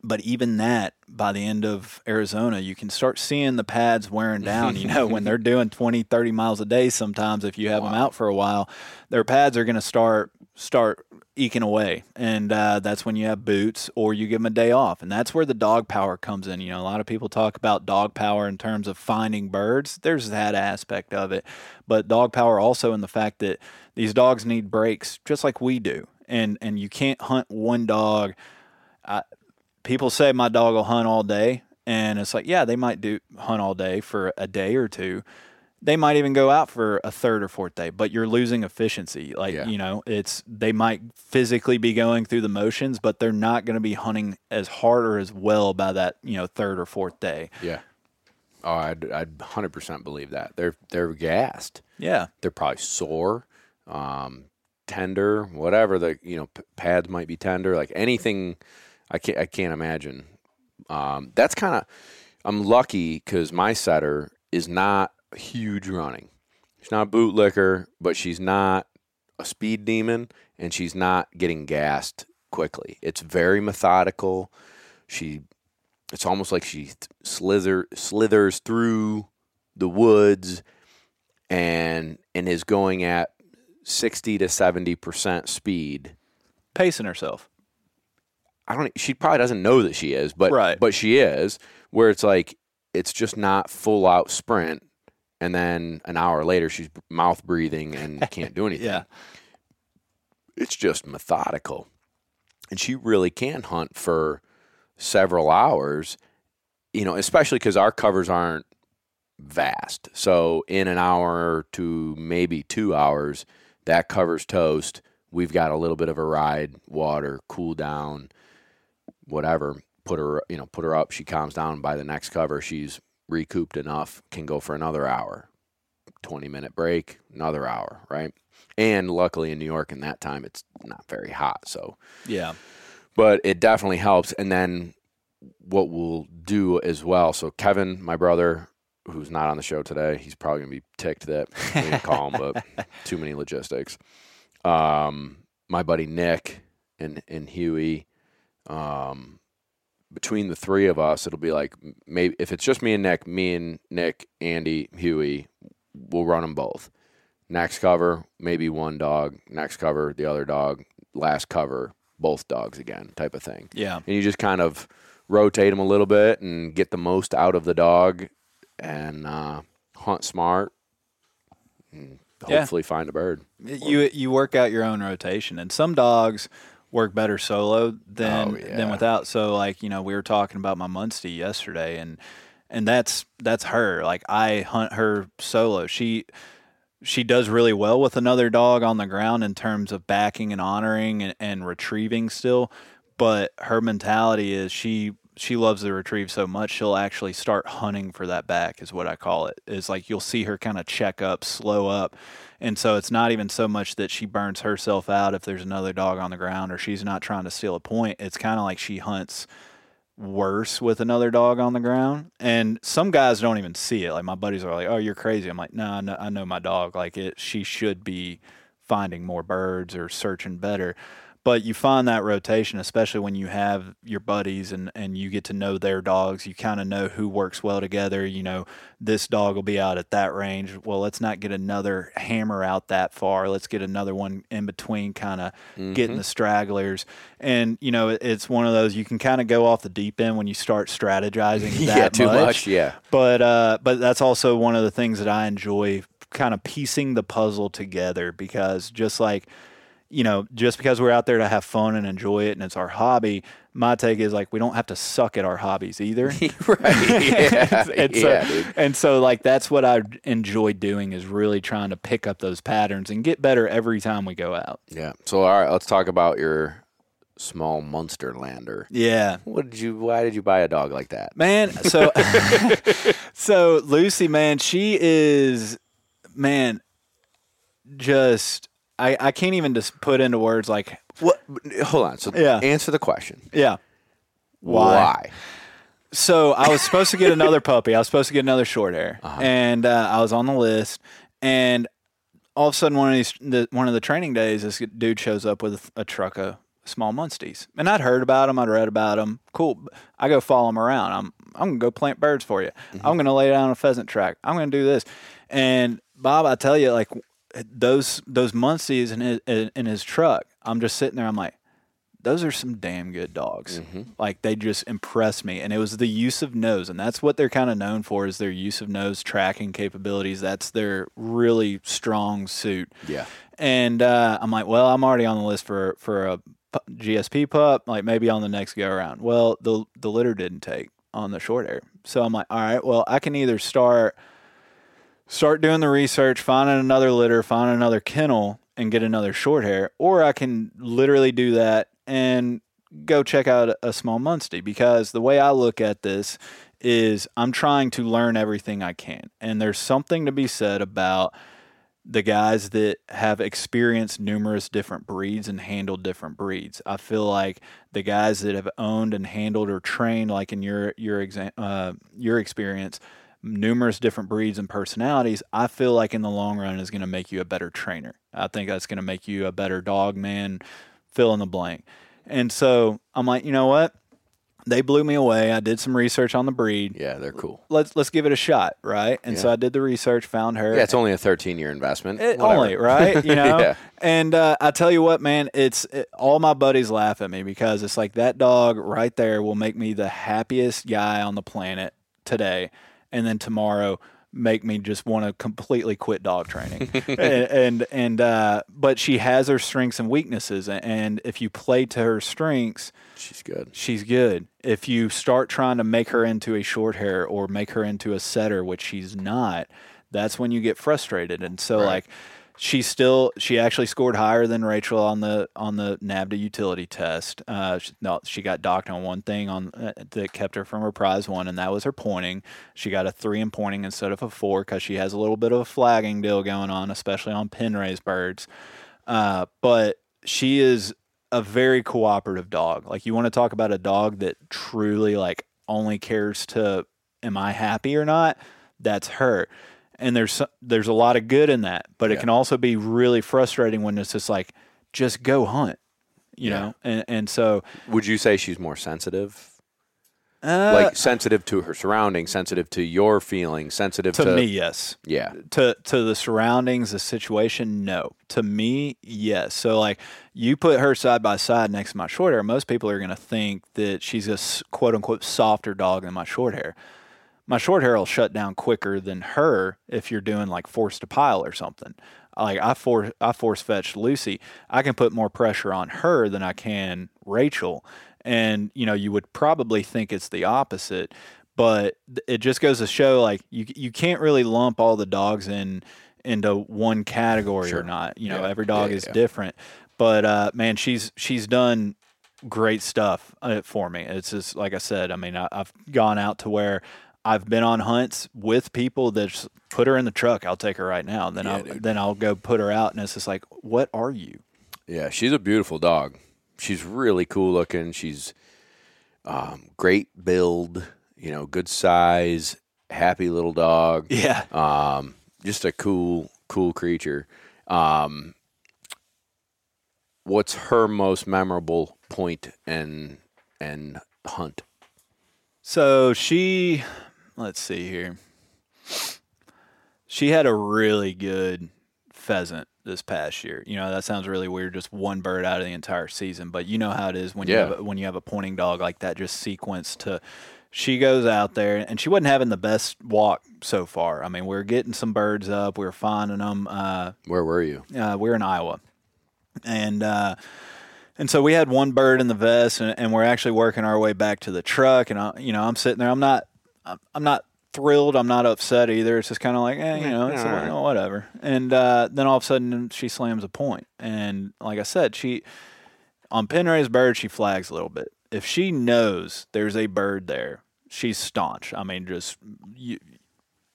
but even that, by the end of Arizona, you can start seeing the pads wearing down. You know, when they're doing 20, 30 miles a day, sometimes if you have wow. them out for a while, their pads are going to start start eking away. And uh, that's when you have boots or you give them a day off. And that's where the dog power comes in. You know, a lot of people talk about dog power in terms of finding birds. There's that aspect of it. But dog power also in the fact that these dogs need breaks just like we do. And, and you can't hunt one dog. People say my dog will hunt all day. And it's like, yeah, they might do hunt all day for a day or two they might even go out for a third or fourth day, but you're losing efficiency. Like, Yeah. you know, it's they might physically be going through the motions, but they're not going to be hunting as hard or as well by that, you know, third or fourth day. Yeah. Oh, I'd I'd hundred percent believe that. They're they're gassed. Yeah. They're probably sore, um, tender, whatever. The you know p- pads might be tender. Like anything, I can't I can't imagine. Um, that's kind of. I'm lucky because my setter is not huge running. She's not a bootlicker, but she's not a speed demon, and she's not getting gassed quickly. It's very methodical. She it's almost like she slither slithers through the woods and and is going at 60 to 70% speed. Pacing herself. I don't she probably doesn't know that she is, but Right. but she is where it's like it's just not full out sprint and then an hour later she's mouth breathing and can't do anything. Yeah. it's just methodical. And she really can hunt for several hours, you know, especially because our covers aren't vast. So in an hour to maybe two hours, that covers toast. We've got a little bit of a ride, water, cool down, whatever. Put her, you know, put her up. She calms down. By the next cover, she's recouped enough. Can go for another hour. Twenty minute break, another hour, right? And luckily in New York, in that time, it's not very hot, so Yeah. but it definitely helps. And then what we'll do as well. So Kevin, my brother, who's not on the show today, he's probably gonna be ticked that we didn't call him, but too many logistics. Um, my buddy Nick and and Huey. Um, between the three of us, it'll be like maybe if it's just me and Nick, me and Nick, Andy, Huey, we'll run them both. Next cover, maybe one dog. Next cover, the other dog. Last cover, both dogs again, type of thing. Yeah. And you just kind of rotate them a little bit and get the most out of the dog and uh, hunt smart and Yeah. hopefully find a bird. You you work out your own rotation, and some dogs work better solo than Oh, than without. So like you know we were talking about my Muncie yesterday, and and that's that's her. Like I hunt her solo. She she does really well with another dog on the ground in terms of backing and honoring and, and retrieving still. But her mentality is she she loves to retrieve so much she'll actually start hunting for that back is what I call it. Is like you'll see her kind of check up, slow up. And so it's not even so much that she burns herself out if there's another dog on the ground or she's not trying to steal a point. It's kind of like she hunts worse with another dog on the ground. And some guys don't even see it. Like my buddies are like, "Oh, you're crazy." I'm like, "No, I know, I know my dog. Like it, she should be finding more birds or searching better." But you find that rotation, especially when you have your buddies and, and you get to know their dogs. You kind of know who works well together. You know, this dog will be out at that range. Well, let's not get another hammer out that far. Let's get another one in between, kind of getting the stragglers. And, you know, it- it's one of those you can kind of go off the deep end when you start strategizing that yeah, too much. Yeah. but uh, but that's also one of the things that I enjoy, kind of piecing the puzzle together because just like you know, just because we're out there to have fun and enjoy it and it's our hobby, my take is like we don't have to suck at our hobbies either. right. Yeah. and, so, yeah, dude. and so like that's what I enjoy doing is really trying to pick up those patterns and get better every time we go out. Yeah. So all right, let's talk about your small Munsterlander. Yeah. What did you? Why did you buy a dog like that? Man, so so Lucy, man, she is man, just I I can't even just put into words like What? Hold on. So Yeah. answer the question. yeah. Why? So I was supposed to get another puppy. I was supposed to get another short hair, Uh-huh. and uh, I was on the list. And all of a sudden, one of these, the, one of the training days, this dude shows up with a truck of small Munsties, and I'd heard about them. I'd read about them. Cool. I go follow them around. I'm I'm gonna go plant birds for you. Mm-hmm. I'm gonna lay down a pheasant track. I'm gonna do this. And Bob, I tell you, like those those Munsties in his in his truck. I'm just sitting there. I'm like those are some damn good dogs. Like they just impressed me, and it was the use of nose, and that's what they're kind of known for is their use of nose tracking capabilities. That's their really strong suit. Yeah. And uh, I'm like, well, I'm already on the list for for a GSP pup. Like maybe on the next go around. Well, the the litter didn't take on the short hair, so I'm like, all right, well, I can either start start doing the research, finding another litter, find another kennel, and get another short hair, or I can literally do that and go check out a small Munstie because the way I look at this is I'm trying to learn everything I can. And there's something to be said about the guys that have experienced numerous different breeds and handled different breeds. I feel like the guys that have owned and handled or trained, like in your your exam, uh, your experience, numerous different breeds and personalities. I feel like in the long run is going to make you a better trainer. I think that's going to make you a better dog man. Fill in the blank. And so I'm like, you know what? they blew me away. I did some research on the breed. Yeah, they're cool. Let's let's give it a shot, right? And yeah. so I did the research, found her. Yeah, it's only a 13 year investment. It, only, right? You know. yeah. And uh, I tell you what, man, it's it, all my buddies laugh at me because it's like that dog right there will make me the happiest guy on the planet today, and then tomorrow make me just want to completely quit dog training. and and, and uh, but she has her strengths and weaknesses, and if you play to her strengths, she's good. She's good. If you start trying to make her into a short hair or make her into a setter, which she's not, that's when you get frustrated. And so right. like she still she actually scored higher than Rachel on the on the NAVHDA utility test. Uh, she, no, she got docked on one thing on uh, that kept her from her prize one, and that was her pointing. She got a three in pointing instead of a four because she has a little bit of a flagging deal going on, especially on pen raised birds. Uh, but she is a very cooperative dog. Like you want to talk about a dog that truly like only cares to am I happy or not? That's her and there's there's a lot of good in that, but yeah. it can also be really frustrating when it's just like just go hunt, you yeah. know. And and so would you say she's more sensitive? Uh, like sensitive to her surroundings, sensitive to your feelings, sensitive to, to me, yes. Yeah. To to the surroundings, the situation, no. To me, yes. So like you put her side by side next to my short hair, most people are going to think that she's a quote unquote softer dog than my short hair my short hair will shut down quicker than her if you're doing like force to pile or something. Like I force I force fetched Lucy, I can put more pressure on her than I can Rachel. And you know, you would probably think it's the opposite, but it just goes to show like you you can't really lump all the dogs in into one category sure. or not. You know, yeah. every dog yeah, is yeah. different. But uh, man, she's she's done great stuff uh, for me. It's just like I said. I mean, I, have gone out to where I've been on hunts with people that put her in the truck. I'll take her right now. Then yeah, I'll dude. then I'll go put her out, and it's just like, what are you? Yeah, she's a beautiful dog. She's really cool looking. She's um, great build. You know, good size, happy little dog. Yeah. Um, just a cool, cool creature. Um, what's her most memorable point and and hunt? So she let's see here. She had a really good pheasant this past year. You know, that sounds really weird, just one bird out of the entire season. But you know how it is when yeah. you have a, when you have a pointing dog like that, just sequence to. She goes out there, and she wasn't having the best walk so far. I mean, we are getting some birds up, we were finding them. Uh, Where were you? Uh, we we're in Iowa, and. Uh, and so we had one bird in the vest, and, and, we're actually working our way back to the truck. And I, you know, I'm sitting there. I'm not I'm not thrilled. I'm not upset either. It's just kind of like, eh, you know, it's right. oh, whatever. And uh, then all of a sudden, she slams a point. And like I said, she on pen raised bird, she flags a little bit. If she knows there's a bird there, she's staunch. I mean, just you,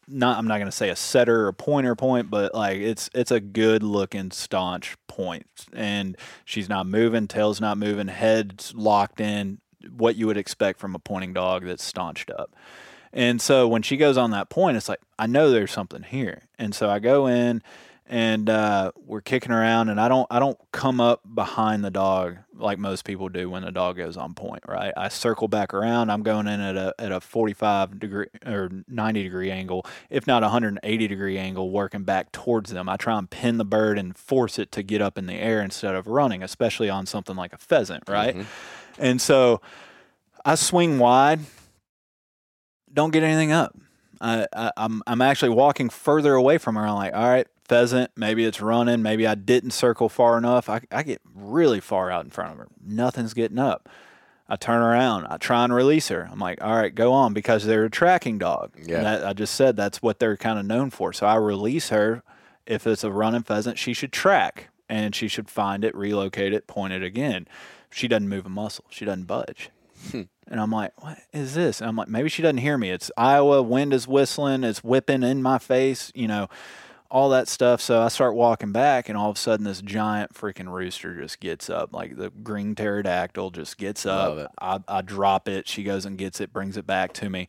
not. I'm not going to say a setter or pointer point, but like it's it's a good looking staunch point. And she's not moving, tail's not moving, head's locked in. What you would expect from a pointing dog that's staunched up. And so when she goes on that point, it's like, I know there's something here. And so I go in and uh, we're kicking around and I don't I don't come up behind the dog like most people do when the dog goes on point, right? I circle back around. I'm going in at a at a 45 degree or 90 degree angle, if not 180 degree angle, working back towards them. I try and pin the bird and force it to get up in the air instead of running, especially on something like a pheasant, right? Mm-hmm. And so I swing wide don't get anything up. I, I, I'm I'm actually walking further away from her. I'm like, all right, pheasant. Maybe it's running. Maybe I didn't circle far enough. I, I get really far out in front of her. Nothing's getting up. I turn around, I try and release her. I'm like, all right, go on because they're a tracking dog. Yeah. That, I just said that's what they're kind of known for. So I release her. If it's a running pheasant, she should track and she should find it, relocate it, point it again. She doesn't move a muscle. She doesn't budge. Hmm. And I'm like, what is this? And I'm like, maybe she doesn't hear me. It's Iowa, wind is whistling, it's whipping in my face, you know, all that stuff. So I start walking back, and all of a sudden, this giant freaking rooster just gets up. Like the green pterodactyl just gets up. I, I drop it. She goes and gets it, brings it back to me.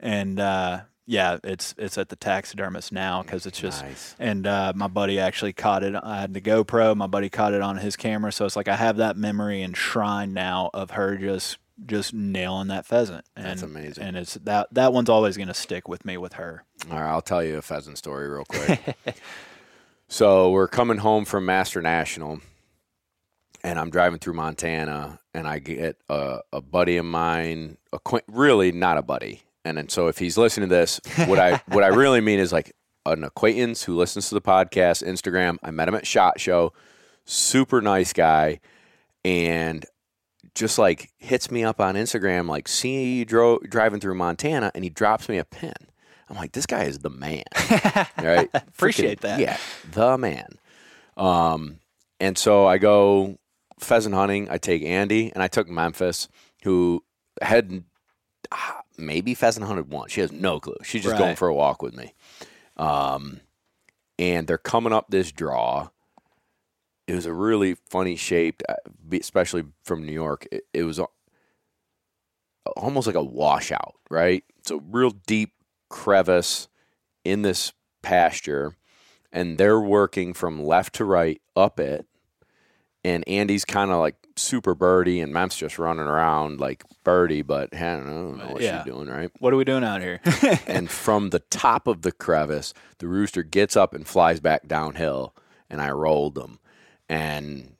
And, uh, yeah, it's it's at the taxidermist now because it's just Nice. and uh, my buddy actually caught it. I had the GoPro. My buddy caught it on his camera, so it's like I have that memory enshrined now of her just just nailing that pheasant. And, That's amazing. And it's that that one's always going to stick with me with her. All right, I'll tell you a pheasant story real quick. so we're coming home from Master National, and I'm driving through Montana, and I get a, a buddy of mine, acquaint- really not a buddy, and then so if he's listening to this, what I what I really mean is like an acquaintance who listens to the podcast, Instagram. I met him at Shot Show, super nice guy, and just like hits me up on Instagram, like see you dro- driving through Montana, and he drops me a pin. I'm like, this guy is the man, right? Appreciate Freaking- that. Yeah, the man. Um, and so I go pheasant hunting. I take Andy, and I took Memphis, who had ah, maybe pheasant hunted once. She has no clue. She's just going for a walk with me. Um, and they're coming up this draw. It was a really funny shaped, uh, especially from New York. It, it was almost like a washout, right? It's a real deep crevice in this pasture, and they're working from left to right up it. And Andy's kind of like super birdie, and Memph's just running around like birdie, but I don't know, I don't know what Yeah. she's doing, right? What are we doing out here? and from the top of the crevice, the rooster gets up and flies back downhill, and I rolled them. And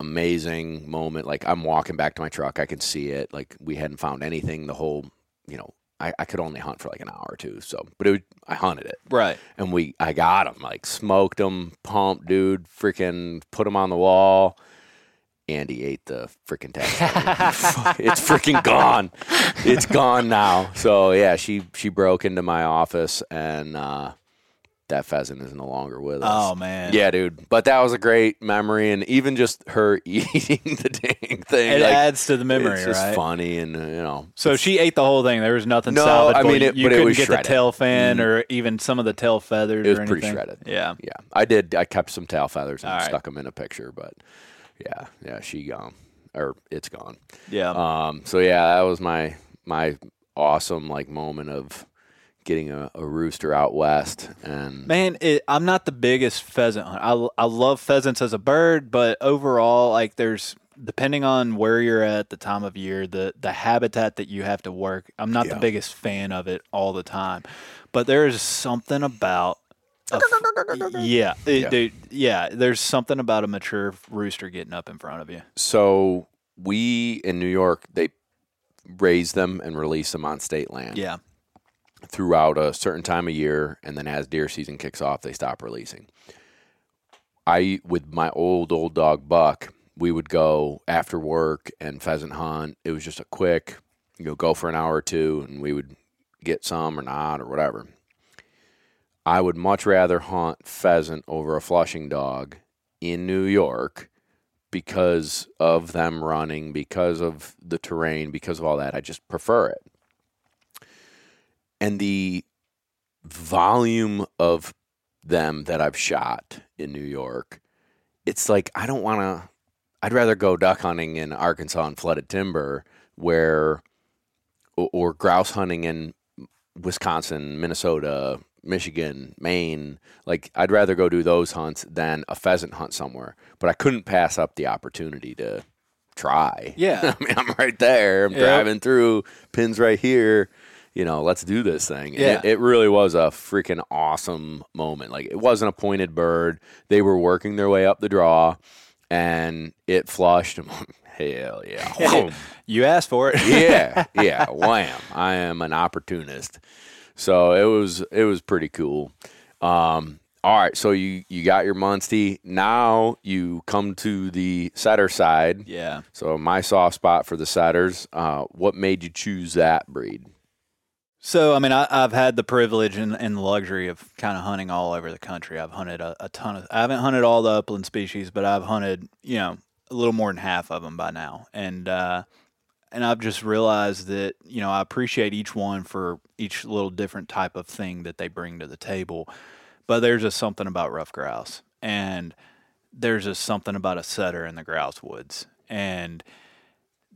amazing moment. Like I'm walking back to my truck, I can see it. Like we hadn't found anything the whole, you know, I, I could only hunt for like an hour or two. So, but it was, I hunted it. right. And we, I got him, like smoked him, pumped, dude, freaking put him on the wall. Andy ate the freaking tag. it's freaking gone. It's gone now. So yeah, she she broke into my office and uh, that pheasant is no longer with us. Oh man. Yeah, dude. But that was a great memory, and even just her eating the dang thing. It like, adds to the memory, it's just right? funny, and you know. So she ate the whole thing. There was nothing No, salvageable. I mean, it- you but it couldn't was get shredded. the tail fin Mm. or even some of the tail feathers. It was or pretty shredded. Yeah. Yeah, I did. I kept some tail feathers and All right. stuck them in a picture, but yeah, yeah, she gone or it's gone. Yeah. Um, so yeah, that was my my awesome like moment of getting a, a rooster out west, and Man, it, I'm not the biggest pheasant hunter. I, I love pheasants as a bird, but overall, like there's depending on where you're at the time of year, the the habitat that you have to work. I'm not Yeah. the biggest fan of it all the time, but there is something about. f- yeah, it- Yeah. dude, yeah. There's something about a mature rooster getting up in front of you. so we in New York they raise them and release them on state land. Yeah, throughout a certain time of year, and then as deer season kicks off, they stop releasing. I, with my old old dog Buck, we would go after work and pheasant hunt. It was just a quick, you know, go for an hour or two, and we would get some or not or whatever. I would much rather hunt pheasant over a flushing dog in New York because of them running, because of the terrain, because of all that. I just prefer it and the volume of them that I've shot in New York, it's like I don't want to. I'd rather go duck hunting in Arkansas and flooded timber, where or, or grouse hunting in Wisconsin, Minnesota, Michigan, Maine. Like I'd rather go do those hunts than a pheasant hunt somewhere. But I couldn't pass up the opportunity to try. Yeah. I mean, I'm right there. I'm Yeah. driving through, pins right here. You know, let's do this thing. Yeah. It, it really was a freaking awesome moment. Like it wasn't a pointed bird. They were working their way up the draw, and it flushed. Hell yeah. You asked for it. yeah, yeah, wham! I am an opportunist, so it was it was pretty cool. Um, all right, so you you got your Muncie. Now you come to the setter side. Yeah. So my soft spot for the setters. Uh, what made you choose that breed? So, I mean, I, I've had the privilege and, and luxury of kind of hunting all over the country. I've hunted a, a ton of, I haven't hunted all the upland species, but I've hunted, you know, a little more than half of them by now. And, uh, and I've just realized that, you know, I appreciate each one for each little different type of thing that they bring to the table. But there's just something about rough grouse. And there's just something about a setter in the grouse woods. And,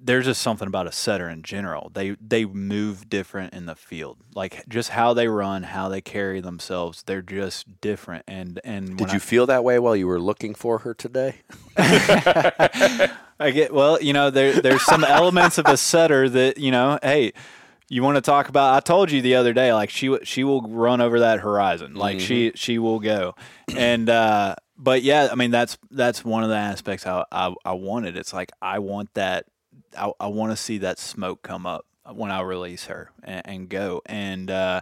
there's just something about a setter in general. They they move different in the field, like just how they run, how they carry themselves. They're just different. And and did you I, feel that way while you were looking for her today? I get well, you know, there there's some elements of a setter that you know, hey. You want to talk about? I told you the other day, like she she will run over that horizon, like mm-hmm. she she will go, and uh, but yeah, I mean that's that's one of the aspects I, I I wanted. It's like I want that I, I want to see that smoke come up when I release her and, and go. And uh,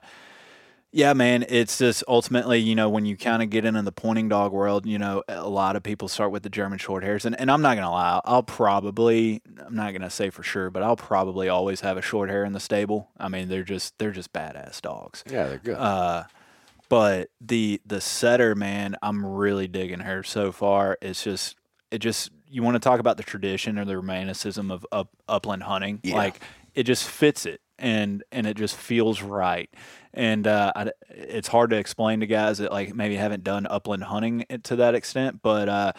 yeah, man, it's just ultimately, you know, when you kind of get into the pointing dog world, you know, a lot of people start with the German short hairs. And, and I'm not going to lie, I'll probably, I'm not going to say for sure, but I'll probably always have a short hair in the stable. I mean, they're just, they're just badass dogs. Yeah, they're good. Uh, but the the setter man i'm really digging her so far it's just it just you want to talk about the tradition or the romanticism of up, upland hunting. Yeah. Like it just fits it and and it just feels right. And uh, I, it's hard to explain to guys that like maybe haven't done upland hunting to that extent, but uh,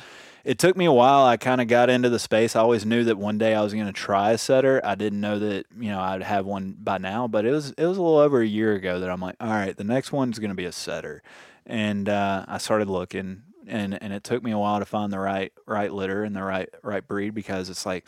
it took me a while. I kind of got into the space. I always knew that one day I was going to try a setter. I didn't know that you know I'd have one by now, but it was it was a little over a year ago that I'm like, all right, the next one's going to be a setter, and uh, I started looking and and it took me a while to find the right right litter and the right right breed because it's like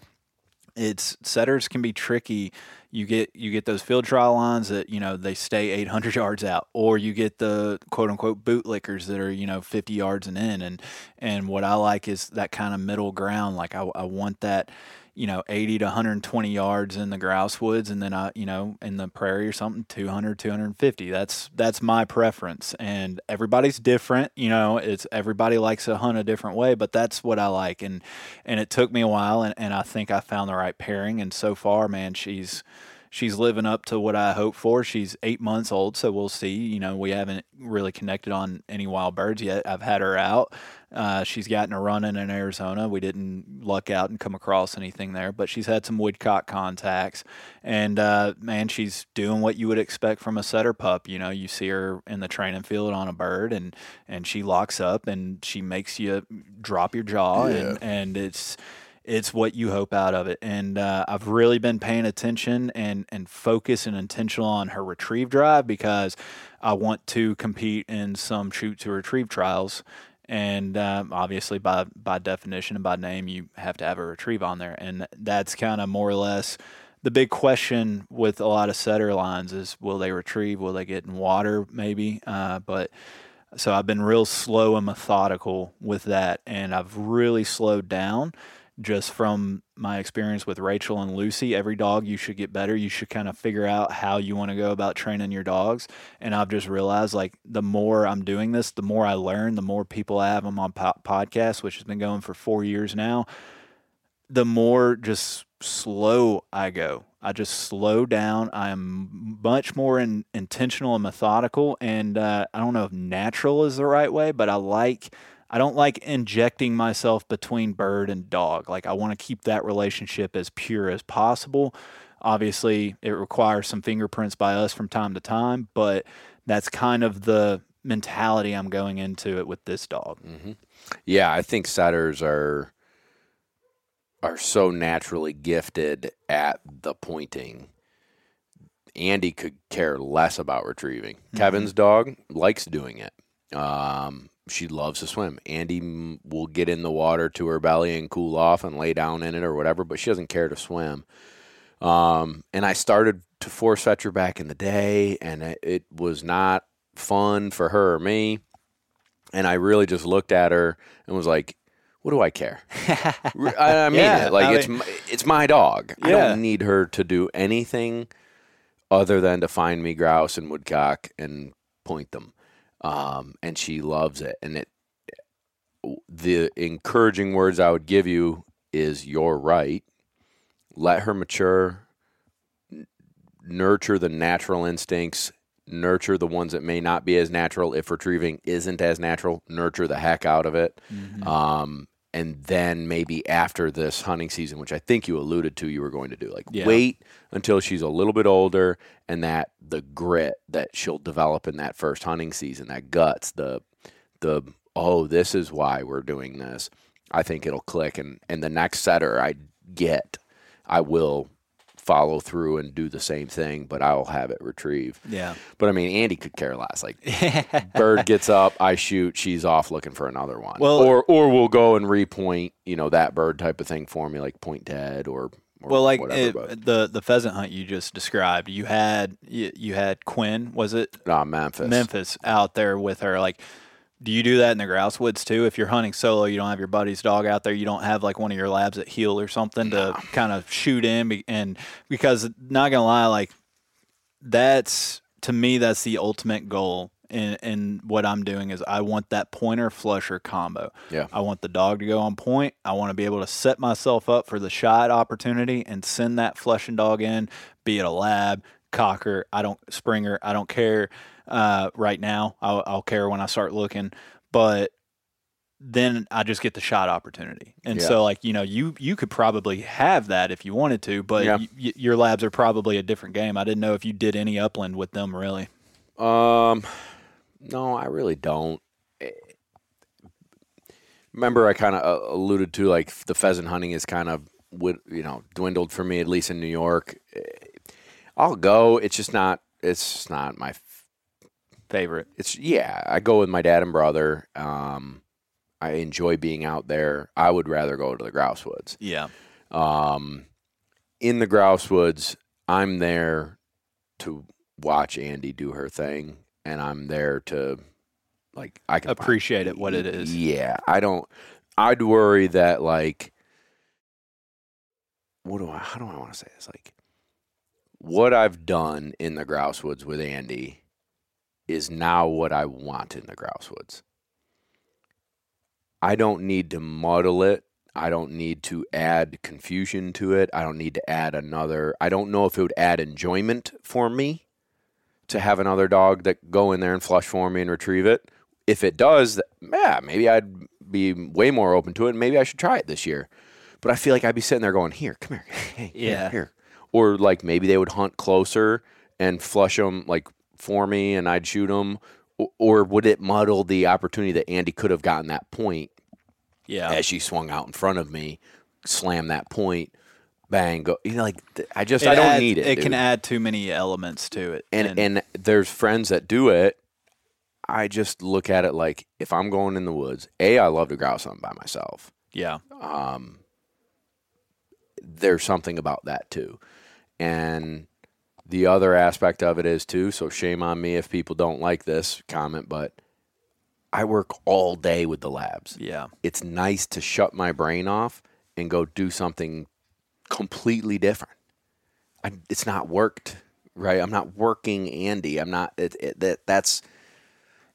it's setters can be tricky. You get you get those field trial lines that you know they stay 800 yards out, or you get the quote unquote bootlickers that are you know 50 yards and in. And and what I like is that kind of middle ground. Like I, I want that you know 80 to 120 yards in the grouse woods and then I you know in the prairie or something 200 250 that's that's my preference and everybody's different you know it's everybody likes to hunt a different way but that's what I like and and it took me a while and, and I think I found the right pairing and so far man she's she's living up to what I hope for. She's eight months old, so we'll see. You know, we haven't really connected on any wild birds yet. I've had her out. Uh, she's gotten a run in in Arizona. We didn't luck out and come across anything there, but she's had some woodcock contacts. And uh, man, she's doing what you would expect from a setter pup. You know, you see her in the training field on a bird, and and she locks up and she makes you drop your jaw, yeah. and and it's it's what you hope out of it. And uh, I've really been paying attention and and focus and intentional on her retrieve drive because I want to compete in some shoot to retrieve trials and um, obviously by by definition and by name you have to have a retrieve on there. And that's kind of more or less the big question with a lot of setter lines is will they retrieve? Will they get in water maybe? Uh, but so i've been real slow and methodical with that. And i've really slowed down just from my experience with Rachel and Lucy, every dog you should get better. You should kind of figure out how you want to go about training your dogs. And I've just realized like the more I'm doing this, the more I learn, the more people I have on my po- podcast, which has been going for four years now, the more just slow I go. I just slow down. I'm much more in, intentional and methodical. And uh, I don't know if natural is the right way, but I like I don't like injecting myself between bird and dog. Like I want to keep that relationship as pure as possible. Obviously, it requires some fingerprints by us from time to time, but that's kind of the mentality I'm going into it with this dog. Mm-hmm. Yeah, I think setters are are so naturally gifted at the pointing. Andy could care less about retrieving. Mm-hmm. Kevin's dog likes doing it. Um, she loves to swim. Andy will get in the water to her belly and cool off and lay down in it or whatever, but she doesn't care to swim. Um, and I started to force fetch her back in the day, and it, it was not fun for her or me. And I really just looked at her and was like, "What do I care? I, mean yeah, it. Like I it's mean, it's my dog. Yeah. I don't need her to do anything other than to find me grouse and woodcock and point them." Um, and she loves it. And it, the encouraging words I would give you is, "You're right. Let her mature. n- Nurture the natural instincts." Nurture the ones that may not be as natural. If retrieving isn't as natural, nurture the heck out of it. Um, and then maybe after this hunting season, which I think you alluded to, you were going to do like Yeah. wait until she's a little bit older and that the grit that she'll develop in that first hunting season, that guts, the the oh, this is why we're doing this. I think it'll click and and the next setter I get, I will follow through and do the same thing, but I'll have it retrieve. Yeah. But I mean, Andy could care less. Like, bird gets up, I shoot, she's off looking for another one. Well- or or we'll go and repoint, you know, that bird type of thing for me, like point dead or, or Well, like whatever. it, the the pheasant hunt you just described, you had you, you had Quinn, was it nah, Memphis. Memphis out there with her? Like, do you do that in the grouse woods too? If you're hunting solo, you don't have your buddy's dog out there. You don't have like one of your labs at heel or something to kind of shoot in, and because not gonna lie, like that's to me that's the ultimate goal. In, in what I'm doing is I want that pointer flusher combo. Yeah. I want the dog to go on point. I want to be able to set myself up for the shot opportunity and send that flushing dog in, be it a lab, cocker, I don't springer, I don't care uh, right now. I'll, I'll care when I start looking, but then I just get the shot opportunity. And Yeah. so, like you know, you you could probably have that if you wanted to, but Yeah. y- your labs are probably a different game. I didn't know if you did any upland with them really. Um, no, I really don't. Eh, Remember, I kind of uh, alluded to like the pheasant hunting is kind of you know dwindled for me at least in New York. Eh, I'll go. It's just not. It's just not my. Favorite. It's yeah. I go with my dad and brother. Um, I enjoy being out there. I would rather go to the grouse woods. Yeah. Um, in the grouse woods, I'm there to watch Andy do her thing, and I'm there to like I can Appreciate it what it is. Yeah, I don't. I'd worry that like, what do I? How do I want to say this? Like, what I've done in the grouse woods with Andy is now what I want in the grouse woods. I don't need to muddle it. I don't need to add confusion to it. I don't need to add another. I don't know if it would add enjoyment for me to have another dog that go in there and flush for me and retrieve it. If it does, yeah, maybe I'd be way more open to it. and Maybe I should try it this year. But I feel like I'd be sitting there going, "Here, come here, hey, here, Yeah. here," or like maybe they would hunt closer and flush them like for me, and I'd shoot them. Or would it muddle the opportunity that Andy could have gotten that point Yeah. as she swung out in front of me, slam that point, bang, go. You know, like I just It I don't adds- need it. It dude. can add too many elements to it. and and there's friends that do it. I just look at it like if I'm going in the woods, a I love to grouse hunt by myself. yeah. Um, there's something about that too, and the other aspect of it is too. So shame on me if people don't like this comment, but I work all day with the labs Yeah. it's nice to shut my brain off and go do something completely different. I, it's not worked, right? I'm not working Andy. I'm not. It, it, that that's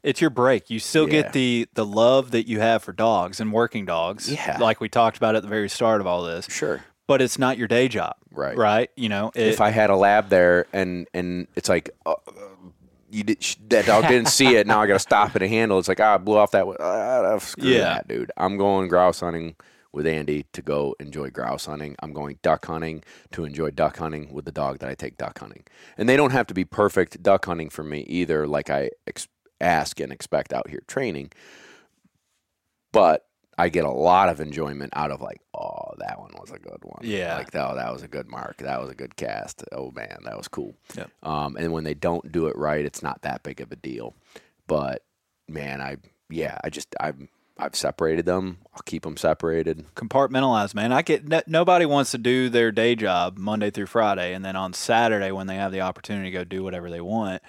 It's your break. You still Yeah. get the the love that you have for dogs and working dogs. Yeah. Like we talked about at the very start of all this. sure. But it's not your day job. Right. Right. You know, it, if I had a lab there and and it's like. Uh, you did, sh- that dog didn't see it. Now I got to stop it and handle. It's like ah, I blew off that. Uh, screw Yeah. that, dude. I'm going grouse hunting with Andy to go enjoy grouse hunting. I'm going duck hunting to enjoy duck hunting with the dog that I take duck hunting. And they don't have to be perfect duck hunting for me either, like I ex- ask and expect out here training. But I get a lot of enjoyment out of like, oh, that one was a good one. Yeah. like oh, that was a good mark. That was a good cast. Oh man, that was cool. Yep. Um, and when they don't do it right, it's not that big of a deal. But man, I yeah, I just I've I've separated them. I'll keep them separated. compartmentalize, man. I get no, nobody wants to do their day job Monday through Friday, and then on Saturday when they have the opportunity to go do whatever they want,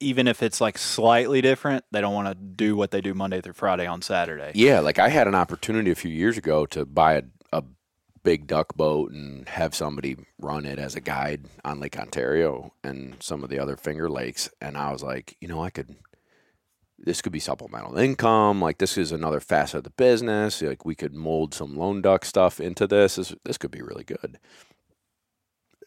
even if it's like slightly different, they don't want to do what they do Monday through Friday on Saturday. Yeah, like I had an opportunity a few years ago to buy a, a big duck boat and have somebody run it as a guide on Lake Ontario and some of the other Finger Lakes, and I was like, you know, I could this could be supplemental income. Like this is another facet of the business. Like we could mold some lone duck stuff into this. This, this could be really good.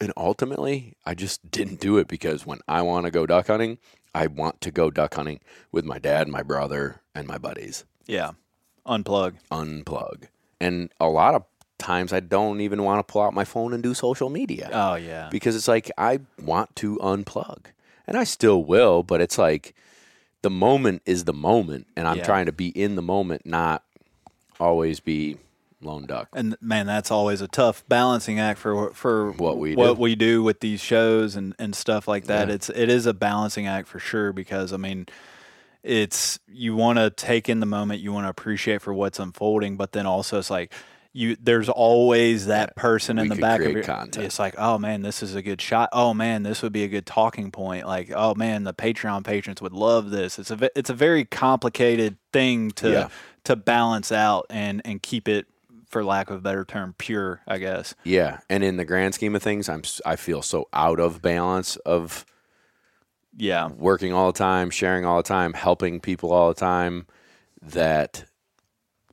And ultimately, I just didn't do it because when I want to go duck hunting, I want to go duck hunting with my dad, my brother, and my buddies. Yeah. Unplug. Unplug. And a lot of times I don't even want to pull out my phone and do social media Oh yeah. because it's like I want to unplug. And I still will, but it's like the moment is the moment and I'm Yeah. trying to be in the moment, not always be lone duck. And man, that's always a tough balancing act for for What we what do. we do with these shows and, and stuff like that. Yeah. It's it is a balancing act for sure because I mean, it's you want to take in the moment, you want to appreciate for what's unfolding, but then also it's like you there's always that person in the back of your content. It's like, oh man, this is a good shot. Oh man, this would be a good talking point. Like, oh man, the Patreon patrons would love this. It's a it's a very complicated thing to Yeah. to balance out and and keep it for lack of a better term pure i guess Yeah, and in the grand scheme of things, I'm I feel so out of balance of yeah working all the time, sharing all the time, helping people all the time that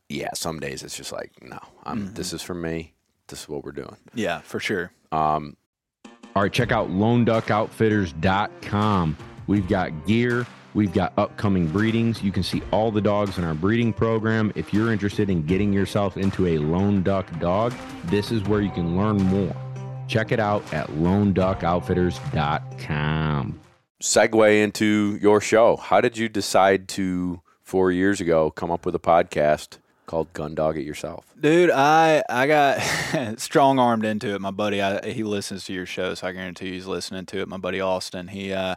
yeah, some days it's just like, no, I'm this is for me. This is what we're doing. yeah for sure Um All right, check out loneduckoutfitters.com. We've got gear, we've got upcoming breedings. You can see all the dogs in our breeding program. If you're interested in getting yourself into a lone duck dog, this is where you can learn more. Check it out at loneduckoutfitters.com. segue into your show. How did you decide to four years ago come up with a podcast called Gun Dog It Yourself? dude i i got strong armed into it my buddy I, he listens to your show so i guarantee you he's listening to it my buddy austin he uh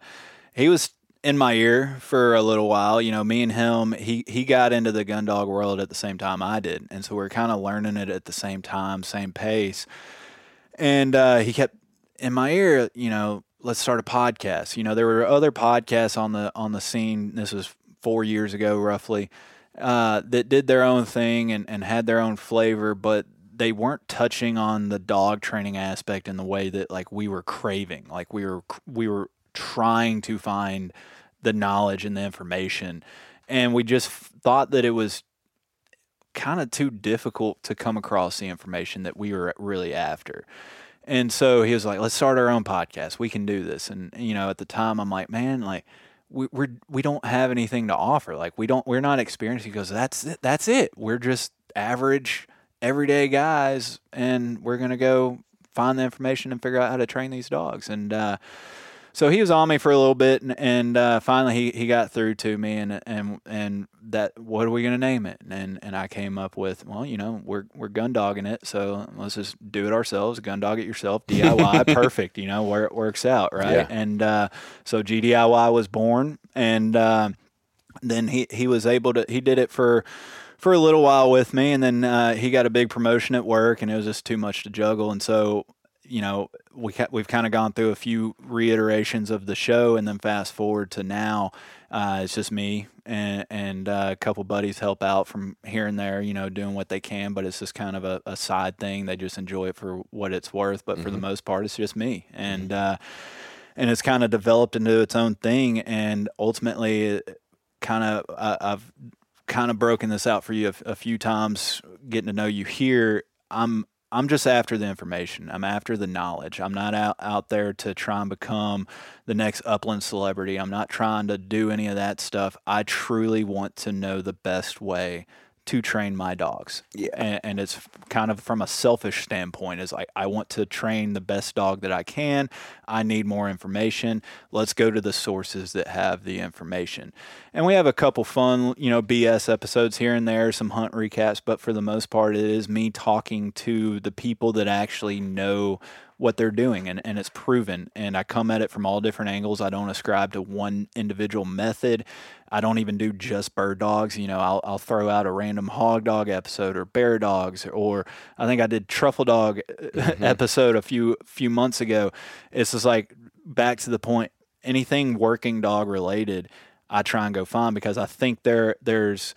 he was in my ear for a little while you know me and him he he got into the gun dog world at the same time i did and so we are kind of learning it at the same time same pace and uh, he kept in my ear, you know, let's start a podcast. You know, there were other podcasts on the on the scene. This was four years ago, roughly, uh, that did their own thing and, and had their own flavor, but they weren't touching on the dog training aspect in the way that like we were craving. Like we were we were trying to find the knowledge and the information, and we just thought that it was kind of too difficult to come across the information that we were really after. And so he was like, "Let's start our own podcast. We can do this." And you know, at the time, I'm like, "Man, like we we're we don't have anything to offer. Like we don't we're not experienced." He goes, "That's it. That's it. We're just average, everyday guys, and we're gonna go find the information and figure out how to train these dogs." And uh, so he was on me for a little bit, and, and uh, finally he, he got through to me, and and and that what are we gonna name it? And and I came up with well, you know, we're we're gun dogging it, so let's just do it ourselves, gun dog it yourself, DIY, perfect, you know, where it works out, right? Yeah. And uh, so GDIY was born, and uh, then he he was able to he did it for for a little while with me, and then uh, he got a big promotion at work, and it was just too much to juggle, and so you know we ca- we've kind of gone through a few reiterations of the show, and then fast forward to now, uh, it's just me and and uh, a couple buddies help out from here and there, you know, doing what they can, but it's just kind of a, a side thing. They just enjoy it for what it's worth, but for the most part, it's just me, and uh, and it's kind of developed into its own thing, and ultimately, kind of I've kind of broken this out for you a, a few times, getting to know you here. I'm I'm just after the information. I'm after the knowledge. I'm not out, out there to try and become the next upland celebrity. I'm not trying to do any of that stuff. I truly want to know the best way to train my dogs. Yeah. And, and it's kind of from a selfish standpoint is like I want to train the best dog that I can. I need more information. Let's go to the sources that have the information. And we have a couple fun, you know, BS episodes here and there, some hunt recaps, but for the most part it is me talking to the people that actually know what they're doing and, and it's proven. And i come at it from all different angles. I don't ascribe to one individual method. I don't even do just bird dogs. You know i'll, I'll throw out a random hog dog episode or bear dogs or i think i did truffle dog mm-hmm. episode a few few months ago. It's just like back to the point anything working dog related i try and go find because i think there there's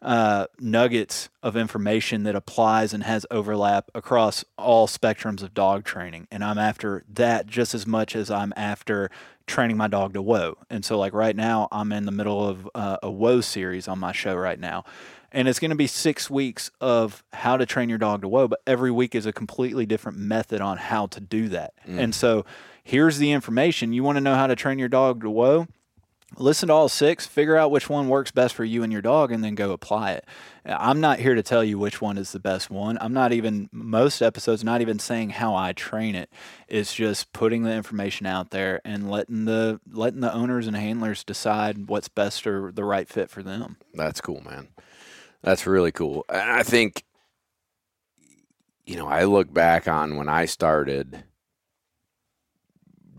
uh, nuggets of information that applies and has overlap across all spectrums of dog training. And I'm after that just as much as I'm after training my dog to whoa. And so, like right now, I'm in the middle of uh, a whoa series on my show right now. And it's going to be six weeks of how to train your dog to whoa, but every week is a completely different method on how to do that. And so, here's the information. You want to know how to train your dog to whoa? Listen to all six, figure out which one works best for you and your dog, and then go apply it. I'm not here to tell you which one is the best one. I'm not even, most episodes, not even saying how I train it. It's just putting the information out there and letting the letting the owners and handlers decide what's best or the right fit for them. That's cool, man. That's really cool. I think, you know, I look back on when I started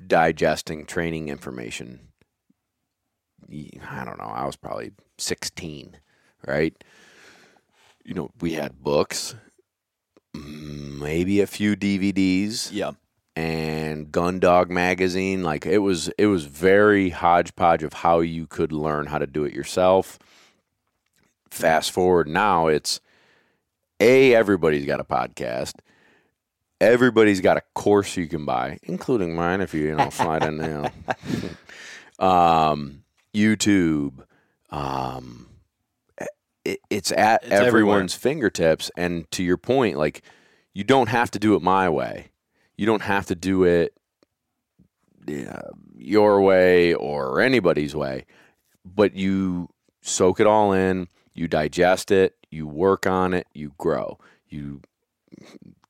digesting training information. I don't know. I was probably 16, right? You know, we had books, maybe a few DVDs Yeah. and Gun Dog magazine. Like it was, it was very hodgepodge of how you could learn how to do it yourself. Fast forward now, it's a everybody's got a podcast. Everybody's got a course you can buy, including mine if you you know slide in you know. um, YouTube. Um, it, it's at It's everywhere. everyone's fingertips, and to your point, like you don't have to do it my way. You don't have to do it yeah, your way or anybody's way, but you soak it all in, you digest it, you work on it, you grow. You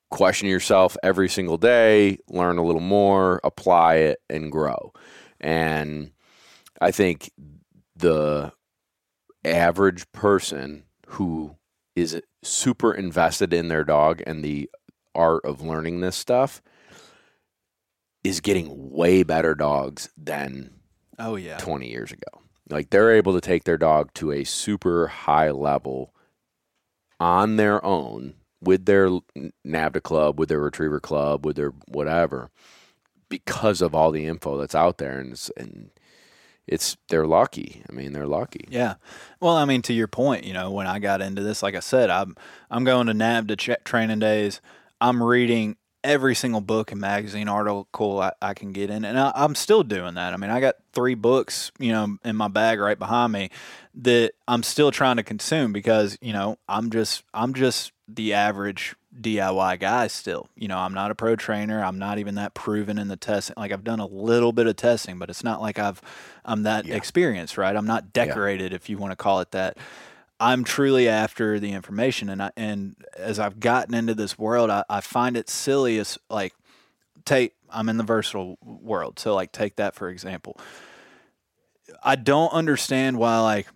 question yourself every single day, learn a little more, apply it, and grow. And I think the average person who is super invested in their dog and the art of learning this stuff is getting way better dogs than Oh yeah. 20 years ago. Like they're able to take their dog to a super high level on their own with their NAVHDA club, with their retriever club, with their whatever, because of all the info that's out there, and and it's they're lucky. I mean, they're lucky. Yeah. Well, I mean, to your point, you know, when I got into this, like I said, I'm I'm going to NAVHDA training days. I'm reading every single book and magazine article I, I can get in, and I, I'm still doing that. I mean, I got three books, you know, in my bag right behind me that I'm still trying to consume because you know I'm just I'm just the average DIY guy still. You know, I'm not a pro trainer. I'm not even that proven in the testing. Like I've done a little bit of testing, but it's not like I've I'm that experienced, right? I'm not decorated if you want to call it that. I'm truly after the information and I and as I've gotten into this world, I, I find it silly as like take I'm in the versatile world. So like take that for example. I don't understand why like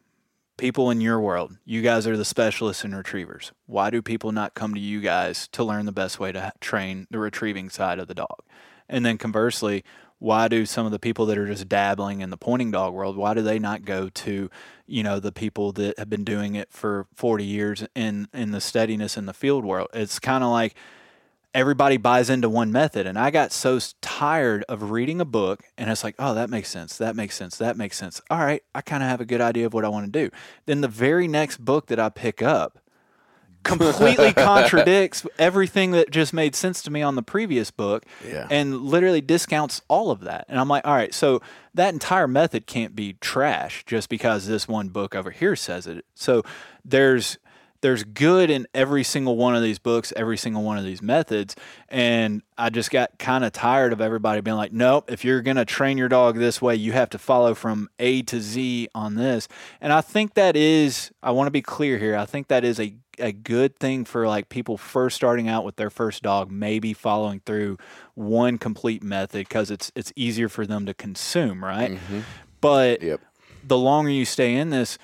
people in your world, you guys are the specialists in retrievers. Why do people not come to you guys to learn the best way to train the retrieving side of the dog? And then conversely, why do some of the people that are just dabbling in the pointing dog world, why do they not go to, you know, the people that have been doing it for 40 years in in the steadiness in the field world? It's kind of like everybody buys into one method and i got so tired of reading a book and it's like oh that makes sense that makes sense that makes sense. All right i kind of have a good idea of what i want to do. Then the very next book that i pick up completely contradicts everything that just made sense to me on the previous book Yeah. and literally discounts all of that and i'm like all right so that entire method can't be trash just because this one book over here says it. So there's there's good in every single one of these books, every single one of these methods. And I just got kind of tired of everybody being like, nope, if you're going to train your dog this way, you have to follow from A to Z on this. And I think that is, I want to be clear here, I think that is a, a good thing for like people first starting out with their first dog, maybe following through one complete method because it's, it's easier for them to consume, right? Mm-hmm. But Yep. the longer you stay in this,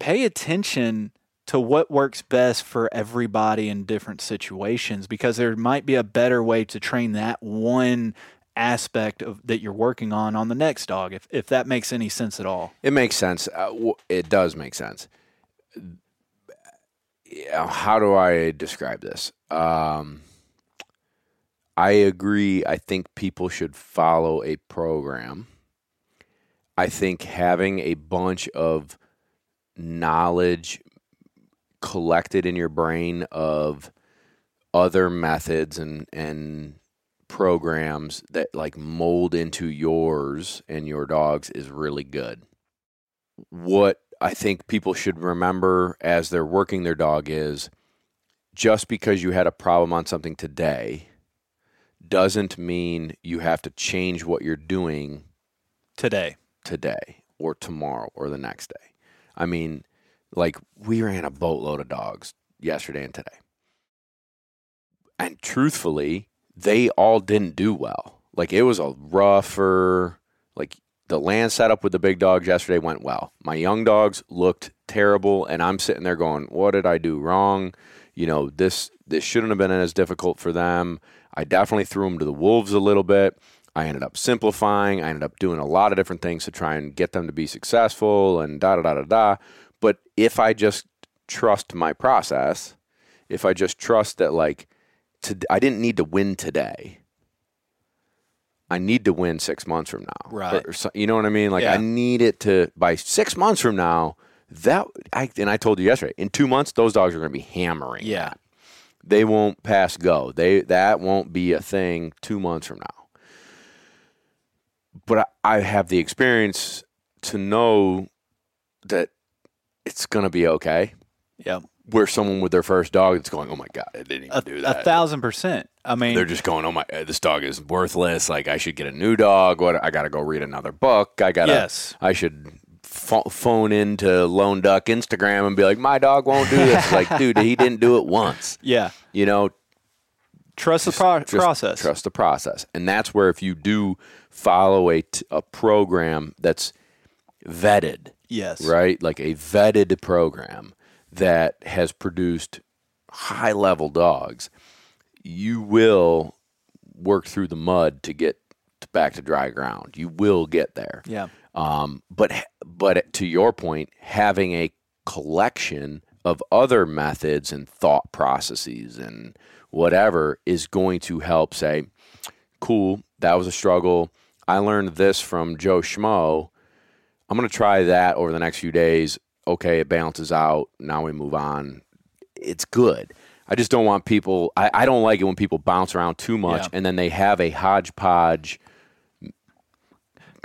pay attention to what works best for everybody in different situations because there might be a better way to train that one aspect of that you're working on on the next dog if if that makes any sense at all. It makes sense. Uh, w- it does make sense. Yeah, how do I describe this? Um, I agree. I think people should follow a program. I think having a bunch of knowledge collected in your brain of other methods and and programs that like mold into yours and your dogs is really good. What I think people should remember as they're working their dog is just because you had a problem on something today doesn't mean you have to change what you're doing today. today or tomorrow or the next day. I mean, like we ran a boatload of dogs yesterday and today. And truthfully, they all didn't do well. Like it was a rougher like the land setup with the big dogs yesterday went well. My young dogs looked terrible and I'm sitting there going, "What did I do wrong?" You know, this this shouldn't have been as difficult for them. I definitely threw them to the wolves a little bit. I ended up simplifying. I ended up doing a lot of different things to try and get them to be successful and da da da da da. But if I just trust my process, if I just trust that like to, I didn't need to win today. I need to win six months from now. Right. Or so- you know what I mean? Like I need it to by six months from now. That I and I told you yesterday. In two months, those dogs are going to be hammering. Yeah. that. they won't pass go. They that won't be a thing two months from now. But I, I have the experience to know that it's going to be okay. Yeah. Where someone with their first dog is going, oh my god, I didn't even A, do a thousand percent. I mean, They're just going, oh my, this dog is worthless. Like I should get a new dog. What I got to go read another book. I got to. Yes. I should pho- phone into Lone Duck Instagram and be like, my dog won't do this. like, dude, he didn't do it once. yeah. You know, Trust the pro- just process. Trust the process, and that's where if you do follow a, t- a program that's vetted, Yes. right, like a vetted program that has produced high level dogs, you will work through the mud to get to back to dry ground. You will get there. Yeah. Um, but but to your point, having a collection of other methods and thought processes and whatever is going to help say, cool, that was a struggle. I learned this from Joe Schmo. I'm going to try that over the next few days. Okay, it balances out. Now we move on. It's good. I just don't want people, I, I don't like it when people bounce around too much Yeah. and then they have a hodgepodge,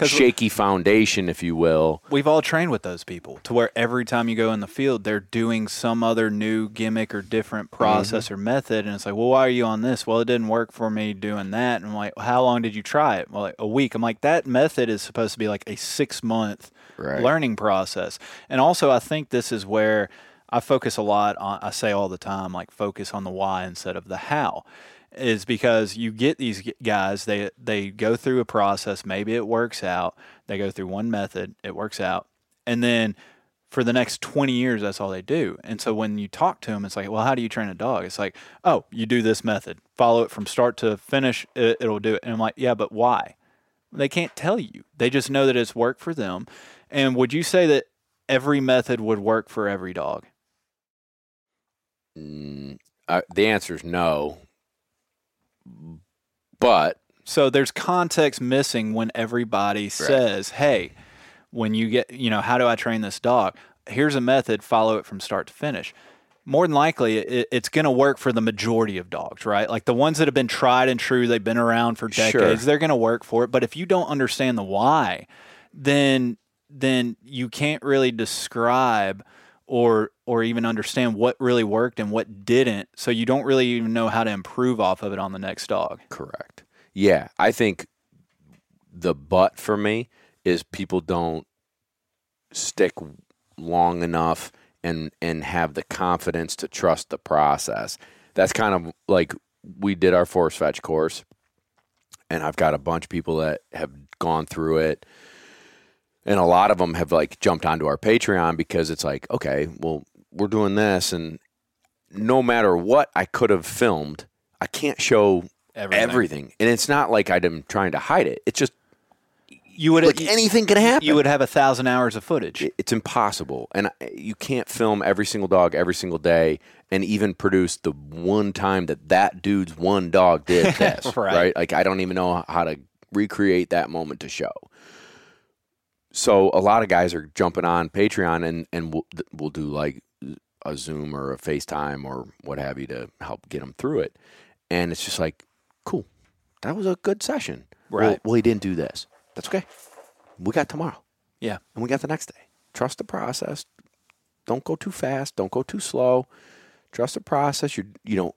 shaky foundation, if you will. We've all trained with those people to where every time you go in the field, they're doing some other new gimmick or different mm-hmm. process or method. And it's like, well, why are you on this? Well, it didn't work for me doing that. And I'm like, how long did you try it? Well, like a week. I'm like, that method is supposed to be like a six month Right. learning process. And also, I think this is where I focus a lot on, I say all the time, like focus on the why instead of the how is because you get these guys they they go through a process maybe it works out they go through one method it works out and then for the next 20 years that's all they do and so when you talk to them it's like well how do you train a dog it's like oh you do this method follow it from start to finish it, it'll do it and i'm like yeah but why they can't tell you they just know that it's worked for them and would you say that every method would work for every dog Mm, uh, the answer is no. But So there's context missing when everybody says, "Hey, when you get, you know, how do I train this dog? Here's a method, follow it from start to finish." More than likely, it, it's going to work for the majority of dogs, right? Like the ones that have been tried and true, they've been around for Sure. decades, they're going to work for it. But if you don't understand the why, then then you can't really describe or or even understand what really worked and what didn't. So you don't really even know how to improve off of it on the next dog. correct. Yeah, I think the but for me is people don't stick long enough and and have the confidence to trust the process. That's kind of like we did our force fetch course and I've got a bunch of people that have gone through it and a lot of them have like jumped onto our Patreon because it's like, okay, well, we're doing this, and no matter what I could have filmed, I can't show Everything. everything. And it's not like I'm trying to hide it. It's just You would like anything can happen. You would have a thousand hours of footage. It's impossible, and you can't film every single dog every single day, and even produce the one time that that dude's one dog did this. Right. right? Like I don't even know how to recreate that moment to show. So a lot of guys are jumping on Patreon and and we'll, we'll do like a Zoom or a FaceTime or what have you to help get them through it. And it's just like, cool, that was a good session. Well- Right. Well, he didn't do this. That's okay. We got tomorrow Yeah. and we got the next day. Trust the process. Don't go too fast. Don't go too slow. Trust the process. You you know,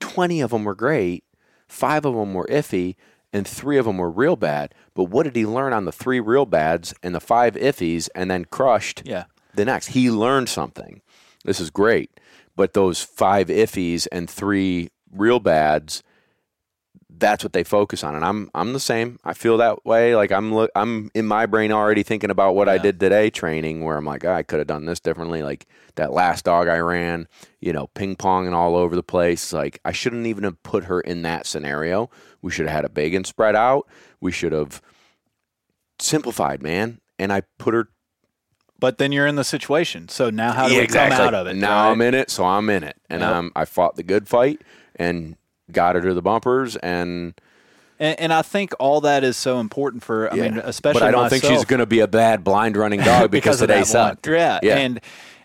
twenty of them were great, five of them were iffy, and three of them were real bad. But what did he learn on the three real bads and the five iffies, and then crushed Yeah. the next? He learned something. This is great. But those five iffies and three real bads that's what they focus on and I'm I'm the same. I feel that way like I'm look I'm in my brain already thinking about what I did today training where I'm like, "Ah, I could have done this differently like that last dog I ran, you know, ping ponging all over the place. Like I shouldn't even have put her in that scenario. We should have had a big and spread out. We should have simplified, man. And I put her But then you're in the situation. So now how do Yeah, we come out of it? Now right? I'm in it, so I'm in it, and Yep. um, I fought the good fight and got her to the bumpers, and And, and I think all that is so important for. I mean, especially. But I don't think she's going to be a bad blind running dog because, of today sucked. Yeah. Yeah. And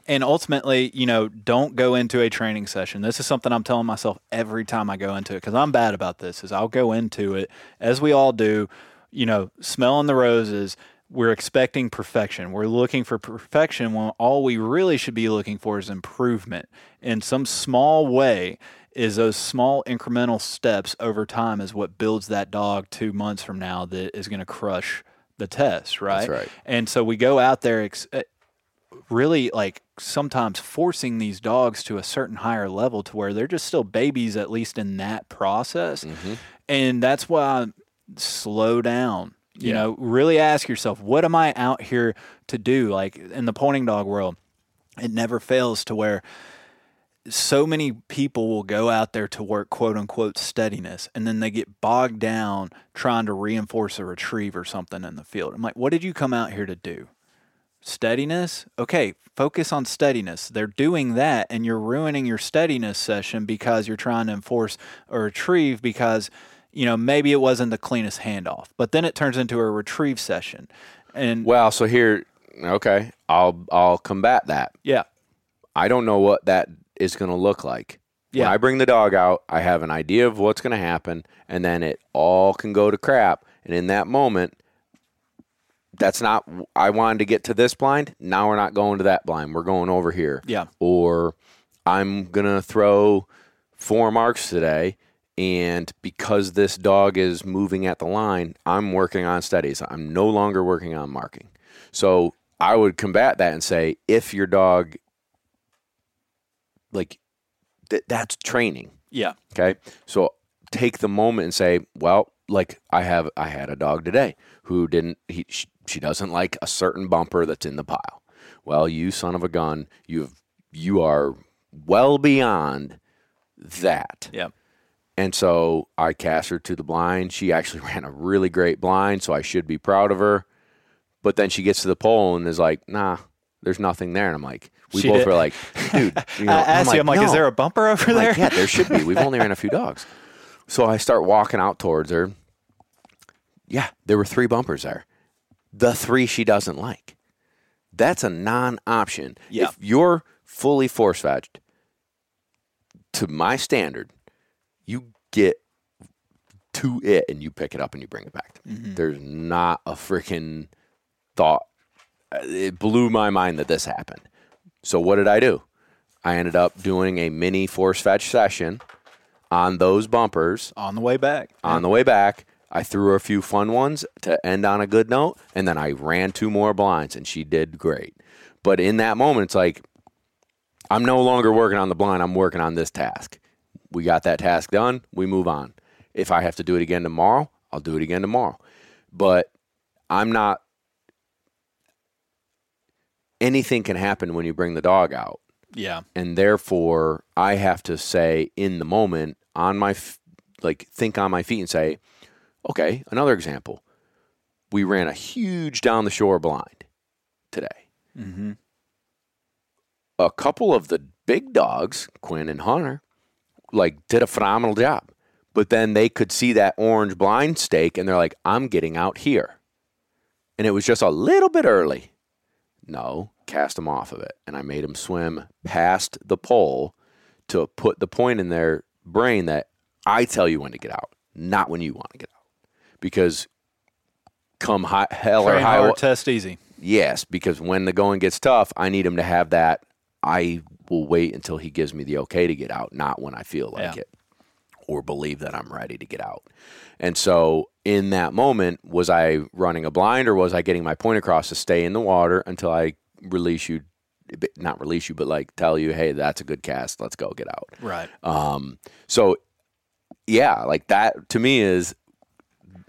and ultimately, you know, don't go into a training session. This is something I'm telling myself every time I go into it because I'm bad about this. Is I'll go into it as we all do, you know, smelling the roses. We're expecting perfection. We're looking for perfection when all we really should be looking for is improvement in some small way. Is those small incremental steps over time is what builds that dog two months from now that is going to crush the test, right? right. And so we go out there ex- uh, really like sometimes forcing these dogs to a certain higher level to where they're just still babies at least in that process. Mm-hmm. And that's why I slow down. You Yeah. know, really ask yourself, what am I out here to do? Like in the pointing dog world, it never fails to where so many people will go out there to work quote unquote steadiness and then they get bogged down trying to reinforce a retrieve or something in the field. I'm like, what did you come out here to do? Steadiness? Okay, focus on steadiness. They're doing that and you're ruining your steadiness session because you're trying to enforce a retrieve because, you know, maybe it wasn't the cleanest handoff. But then it turns into a retrieve session. And Well, so here, okay, I'll I'll combat that. yeah, I don't know what that is going to look like. When Yeah. I bring the dog out, I have an idea of what's going to happen, and then it all can go to crap. And in that moment, that's not. I wanted to get to this blind. Now we're not going to that blind. We're going over here. Yeah. Or I'm gonna throw four marks today, and because this dog is moving at the line, I'm working on studies. I'm no longer working on marking. So I would combat that and say, if your dog, like, th- that's training. yeah, Okay. So take the moment and say, well, like I have, I had a dog today who didn't, he, she, she doesn't like a certain bumper that's in the pile. Well, you son of a gun, you've, you are well beyond that. yeah. And so I cast her to the blind. She actually ran a really great blind, so I should be proud of her. But then she gets to the pole and is like, nah, there's nothing there. And I'm like, we She both did- were like, dude, you know, I asked you, I'm like, is there a bumper over I'm there? like, yeah, there should be. We've only ran a few dogs. So I start walking out towards her. Yeah, there were three bumpers there. The three she doesn't like. That's a non option. Yeah. If you're fully force fetched, to my standard, get to it and you pick it up and you bring it back to me. There's not a freaking thought. It blew my mind that this happened. So what did I do? I ended up doing a mini force fetch session on those bumpers on the way back. on the way back. I threw a few fun ones to end on a good note, and then I ran two more blinds, and she did great. But in that moment, it's like I'm no longer working on the blind. I'm working on this task. We got that task done. We move on. If I have to do it again tomorrow, I'll do it again tomorrow. But I'm not. Anything can happen when you bring the dog out Yeah. and therefore I have to say in the moment on my f- like think on my feet and say, okay, another example. We ran a huge down the shore blind today. Mm-hmm. A couple of the big dogs, Quinn and Hunter, like did a phenomenal job. But then they could see that orange blind stake and they're like, I'm getting out here. And it was just a little bit early. No, cast him off of it. And I made him swim past the pole to put the point in their brain that I tell you when to get out, not when you want to get out. Because come high, hell or high hard, wa- test easy. Yes, because when the going gets tough, I need him to have that. I will wait until he gives me the okay to get out, not when I feel like Yeah. it or believe that I'm ready to get out. And so, in that moment, was I running a blind or was I getting my point across to stay in the water until I release you? Not release you, but like tell you, hey, that's a good cast. Let's go get out. Right. Um, so, yeah, like that to me is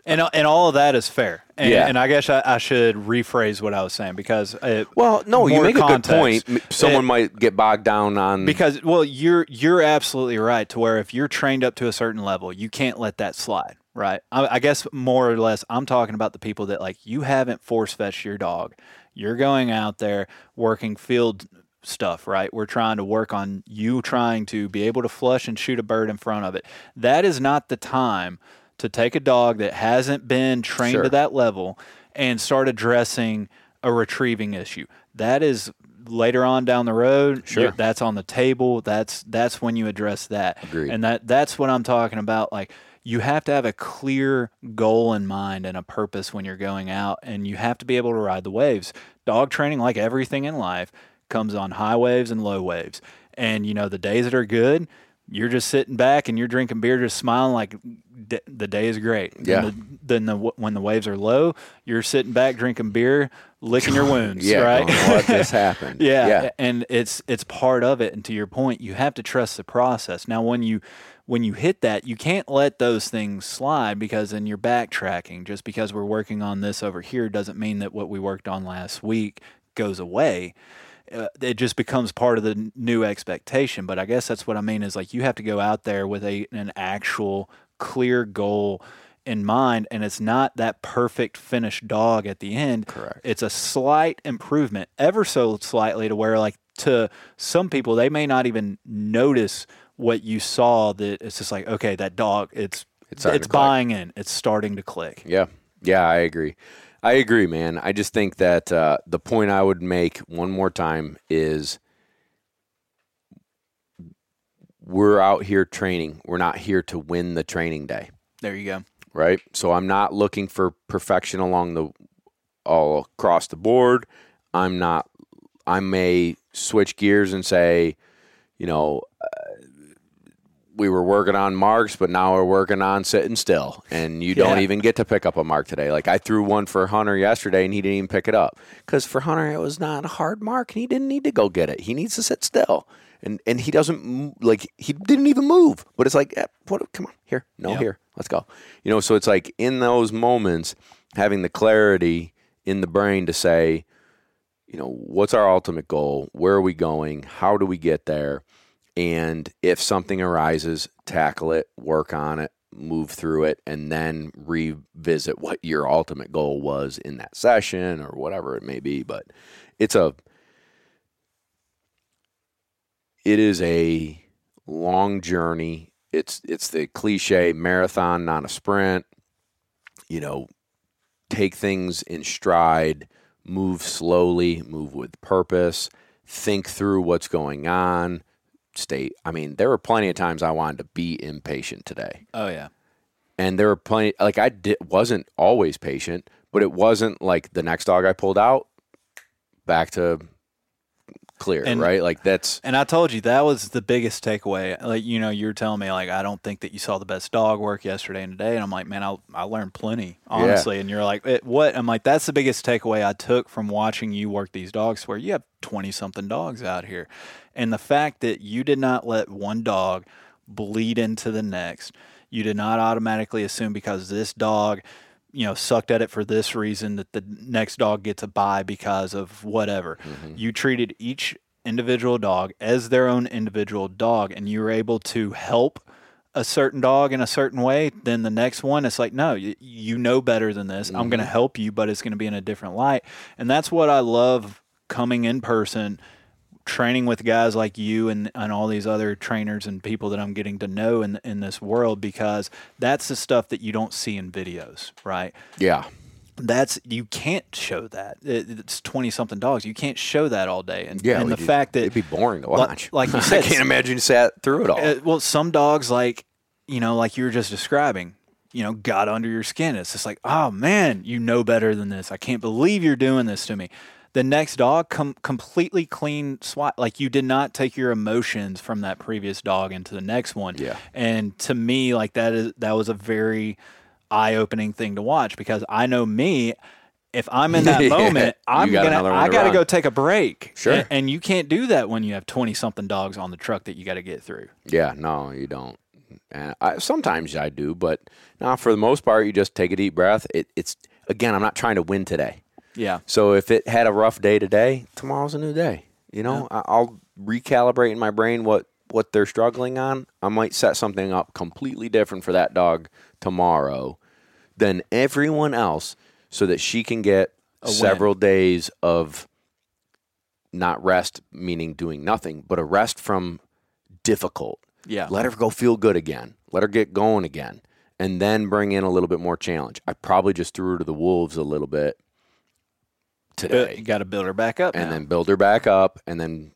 And uh, and all of that is fair. And, Yeah. and I guess I, I should rephrase what I was saying because it, well, no, you make a good point. Someone It- might get bogged down on because well you're you're absolutely right to where if you're trained up to a certain level you can't let that slide right I, I guess more or less i'm talking about the people that like you haven't force fetched your dog you're going out there working field stuff right we're trying to work on you trying to be able to flush and shoot a bird in front of it that is not the time to take a dog that hasn't been trained Sure. to that level and start addressing a retrieving issue that is later on down the road Sure. that's on the table that's that's when you address that Agreed. and that that's what i'm talking about like you have to have a clear goal in mind and a purpose when you're going out and you have to be able to ride the waves dog training like everything in life comes on high waves and low waves and you know the days that are good you're just sitting back and you're drinking beer just smiling like d- the day is great Yeah. then, the, then the when the waves are low you're sitting back drinking beer licking your wounds yeah, right what just happened? yeah, yeah, and it's it's part of it. And to your point, you have to trust the process. Now, when you when you hit that, you can't let those things slide because then you're backtracking. Just because we're working on this over here doesn't mean that what we worked on last week goes away. Uh, it just becomes part of the new expectation. But I guess that's what I mean is like you have to go out there with a an actual clear goal in mind and it's not that perfect finished dog at the end Correct. it's a slight improvement ever so slightly to where like to some people they may not even notice what you saw that it's just like okay that dog it's It's it's, starting to click. buying in it's starting to click Yeah. Yeah, I agree. I agree, man. I just think that uh, the point I would make one more time is we're out here training. We're not here to win the training day, there you go right? So I'm not looking for perfection along the all across the board. I'm not I may switch gears and say, you know, we were working on marks, but now we're working on sitting still. And you don't Yeah. even get to pick up a mark today. Like I threw one for Hunter yesterday and he didn't even pick it up. Because for Hunter, it was not a hard mark and he didn't need to go get it. He needs to sit still. And and he doesn't, like, he didn't even move. But it's like, eh, what, come on, here, no, Yep. here, let's go. You know, so it's like in those moments, having the clarity in the brain to say, you know, what's our ultimate goal? Where are we going? How do we get there? And if something arises, tackle it, work on it, move through it, and then revisit what your ultimate goal was in that session or whatever it may be. But it's a, it is a long journey. It's it's the cliche marathon, not a sprint. You know, take things in stride, move slowly, move with purpose, think through what's going on. Stay. I mean, there were plenty of times I wanted to be impatient today, oh yeah and there were plenty. Like I did, wasn't always patient, but it wasn't like the next dog I pulled out back to clear, And- right? Like that's And I told you that was the biggest takeaway. Like you know, you're telling me like I don't think that you saw the best dog work yesterday and today, and I'm like, man, I I learned plenty honestly. And you're like, "Eh, what? I'm like, that's the biggest takeaway I took from watching you work these dogs. Where you have twenty something dogs out here, and the fact that you did not let one dog bleed into the next. You did not automatically assume because this dog you know sucked at it for this reason that the next dog gets a bye because of whatever. Mm-hmm. You treated each individual dog as their own individual dog and you were able to help a certain dog in a certain way then the next one it's like no you, you know better than this i'm going to mm-hmm. help you but it's going to be in a different light and that's what i love coming in person training with guys like you and, and all these other trainers and people that I'm getting to know in in this world because that's the stuff that you don't see in videos, right? yeah, that's you can't show that. It, it's twenty something dogs. You can't show that all day. And, Yeah, and the do- fact that it'd be boring to watch. like you I can't imagine you sat through it all. uh, well, some dogs like you know, like you were just describing, you know, got under your skin. It's just like, oh man, you know better than this. I can't believe you're doing this to me. The next dog com- completely clean swat. Like you did not take your emotions from that previous dog into the next one. Yeah. And to me, like that is that was a very eye opening thing to watch because I know me. If I'm in that Yeah, moment, I'm gonna I gotta run. go take a break. Sure. And, and you can't do that when you have twenty something dogs on the truck that you got to get through. Yeah, no, you don't. And I, sometimes I do, but now for the most part, you just take a deep breath. It, it's again, I'm not trying to win today. Yeah. So if it had a rough day today, tomorrow's a new day. You know, I I'll recalibrate in my brain what what they're struggling on. I might set something up completely different for that dog tomorrow than everyone else, so that she can get several days of not rest, meaning doing nothing, but a rest from difficult. Yeah. Let her go feel good again. Let her get going again. And then bring in a little bit more challenge. I probably just threw her to the wolves a little bit today. you got to build her back up. and now. then build her back up. And then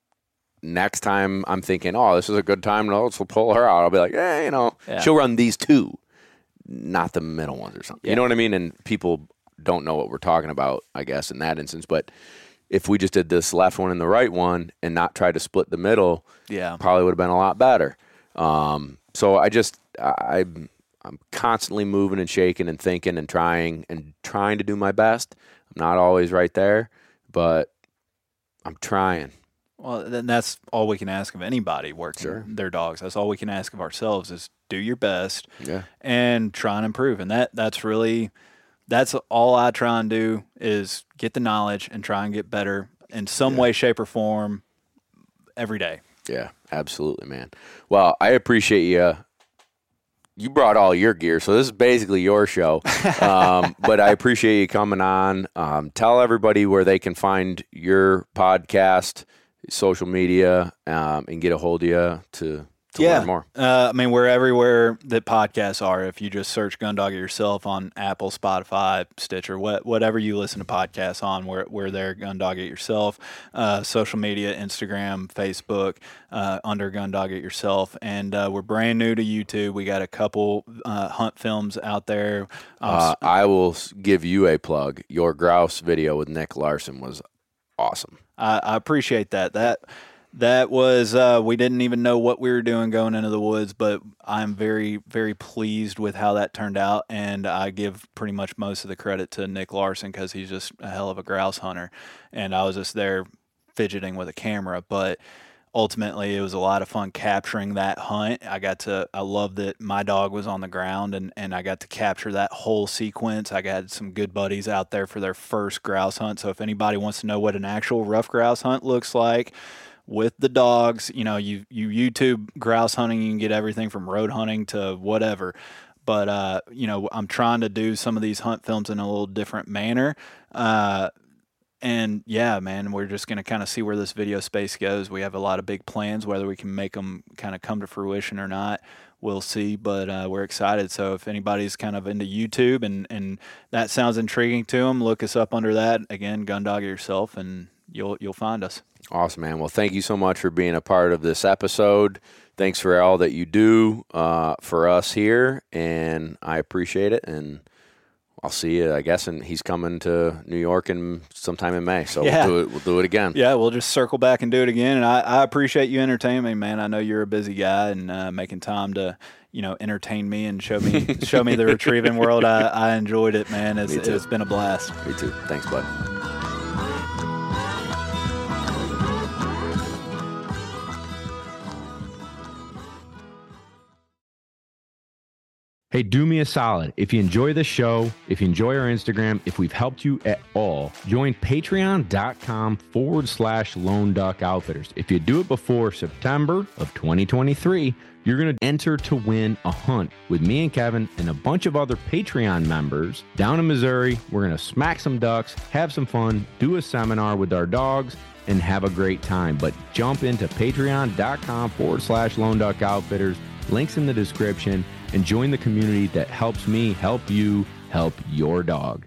next time I'm thinking, oh, this is a good time. No, let's pull her out. I'll be like, eh, you know, Yeah. she'll run these two, not the middle ones or something. You know what I mean? And people don't know what we're talking about, I guess, in that instance. But if we just did this left one and the right one and not try to split the middle, Yeah. probably would have been a lot better. Um, so I just I I'm- I'm constantly moving and shaking and thinking and trying and trying to do my best. I'm not always right there, but I'm trying. Well, then that's all we can ask of anybody working Sure. their dogs. That's all we can ask of ourselves is do your best Yeah. and try and improve. And that that's really that's all I try and do is get the knowledge and try and get better in some way, shape, or form every day. Yeah, absolutely, man. Well, I appreciate you. You brought all your gear, so this is basically your show. Um, but I appreciate you coming on. Um, tell everybody where they can find your podcast, social media, um, and get a hold of you to, to learn more. Uh, I mean, we're everywhere that podcasts are. If you just search Gundog It yourself on Apple, Spotify, Stitcher, what, whatever you listen to podcasts on, we're, we're there, Gundog It Yourself. Uh, social media, Instagram, Facebook, uh, under Gundog It Yourself. And uh, we're brand new to YouTube. We got a couple uh, hunt films out there. Uh, I will give you a plug. Your grouse video with Nick Larson was awesome. I, I appreciate that. That that was uh, we didn't even know what we were doing going into the woods, but I'm very very pleased with how that turned out, and I give pretty much most of the credit to Nick Larson because he's just a hell of a grouse hunter, and I was just there fidgeting with a camera, but. Ultimately, it was a lot of fun capturing that hunt. I got to, I love that my dog was on the ground and, and I got to capture that whole sequence. I got some good buddies out there for their first grouse hunt. So if anybody wants to know what an actual ruffed grouse hunt looks like with the dogs, you know, you, you YouTube grouse hunting, you can get everything from road hunting to whatever. But, uh, you know, I'm trying to do some of these hunt films in a little different manner. Uh, and yeah, man, we're just to kind of see where this video space goes. We have a lot of big plans, whether we can make them kind of come to fruition or not, we'll see. But uh, we're excited. So if anybody's kind of into YouTube and, and that sounds intriguing to them, look us up under that. Again, Gundog yourself, and you'll you'll find us. Awesome, man. Well, thank you so much for being a part of this episode. Thanks for all that you do uh, for us here, and I appreciate it. And I'll see you, I guess. And he's coming to New York in sometime in May, so Yeah. we'll do it. We'll do it again. Yeah, we'll just circle back and do it again. And I, I appreciate you entertaining me, man. I know you're a busy guy and uh, making time to, you know, entertain me and show me show me the retrieving world. I, I enjoyed it, man. It's, it's been a blast. Me too. Thanks, bud. Hey, do me a solid. If you enjoy the show, if you enjoy our Instagram, if we've helped you at all, join patreon.com forward slash lone duck outfitters. If you do it before September of 2023, you're going to enter to win a hunt with me and Kevin and a bunch of other Patreon members down in Missouri. We're going to smack some ducks, have some fun, do a seminar with our dogs, and have a great time. But jump into patreon.com forward slash lone duck outfitters. Links in the description and join the community that helps me help you help your dog.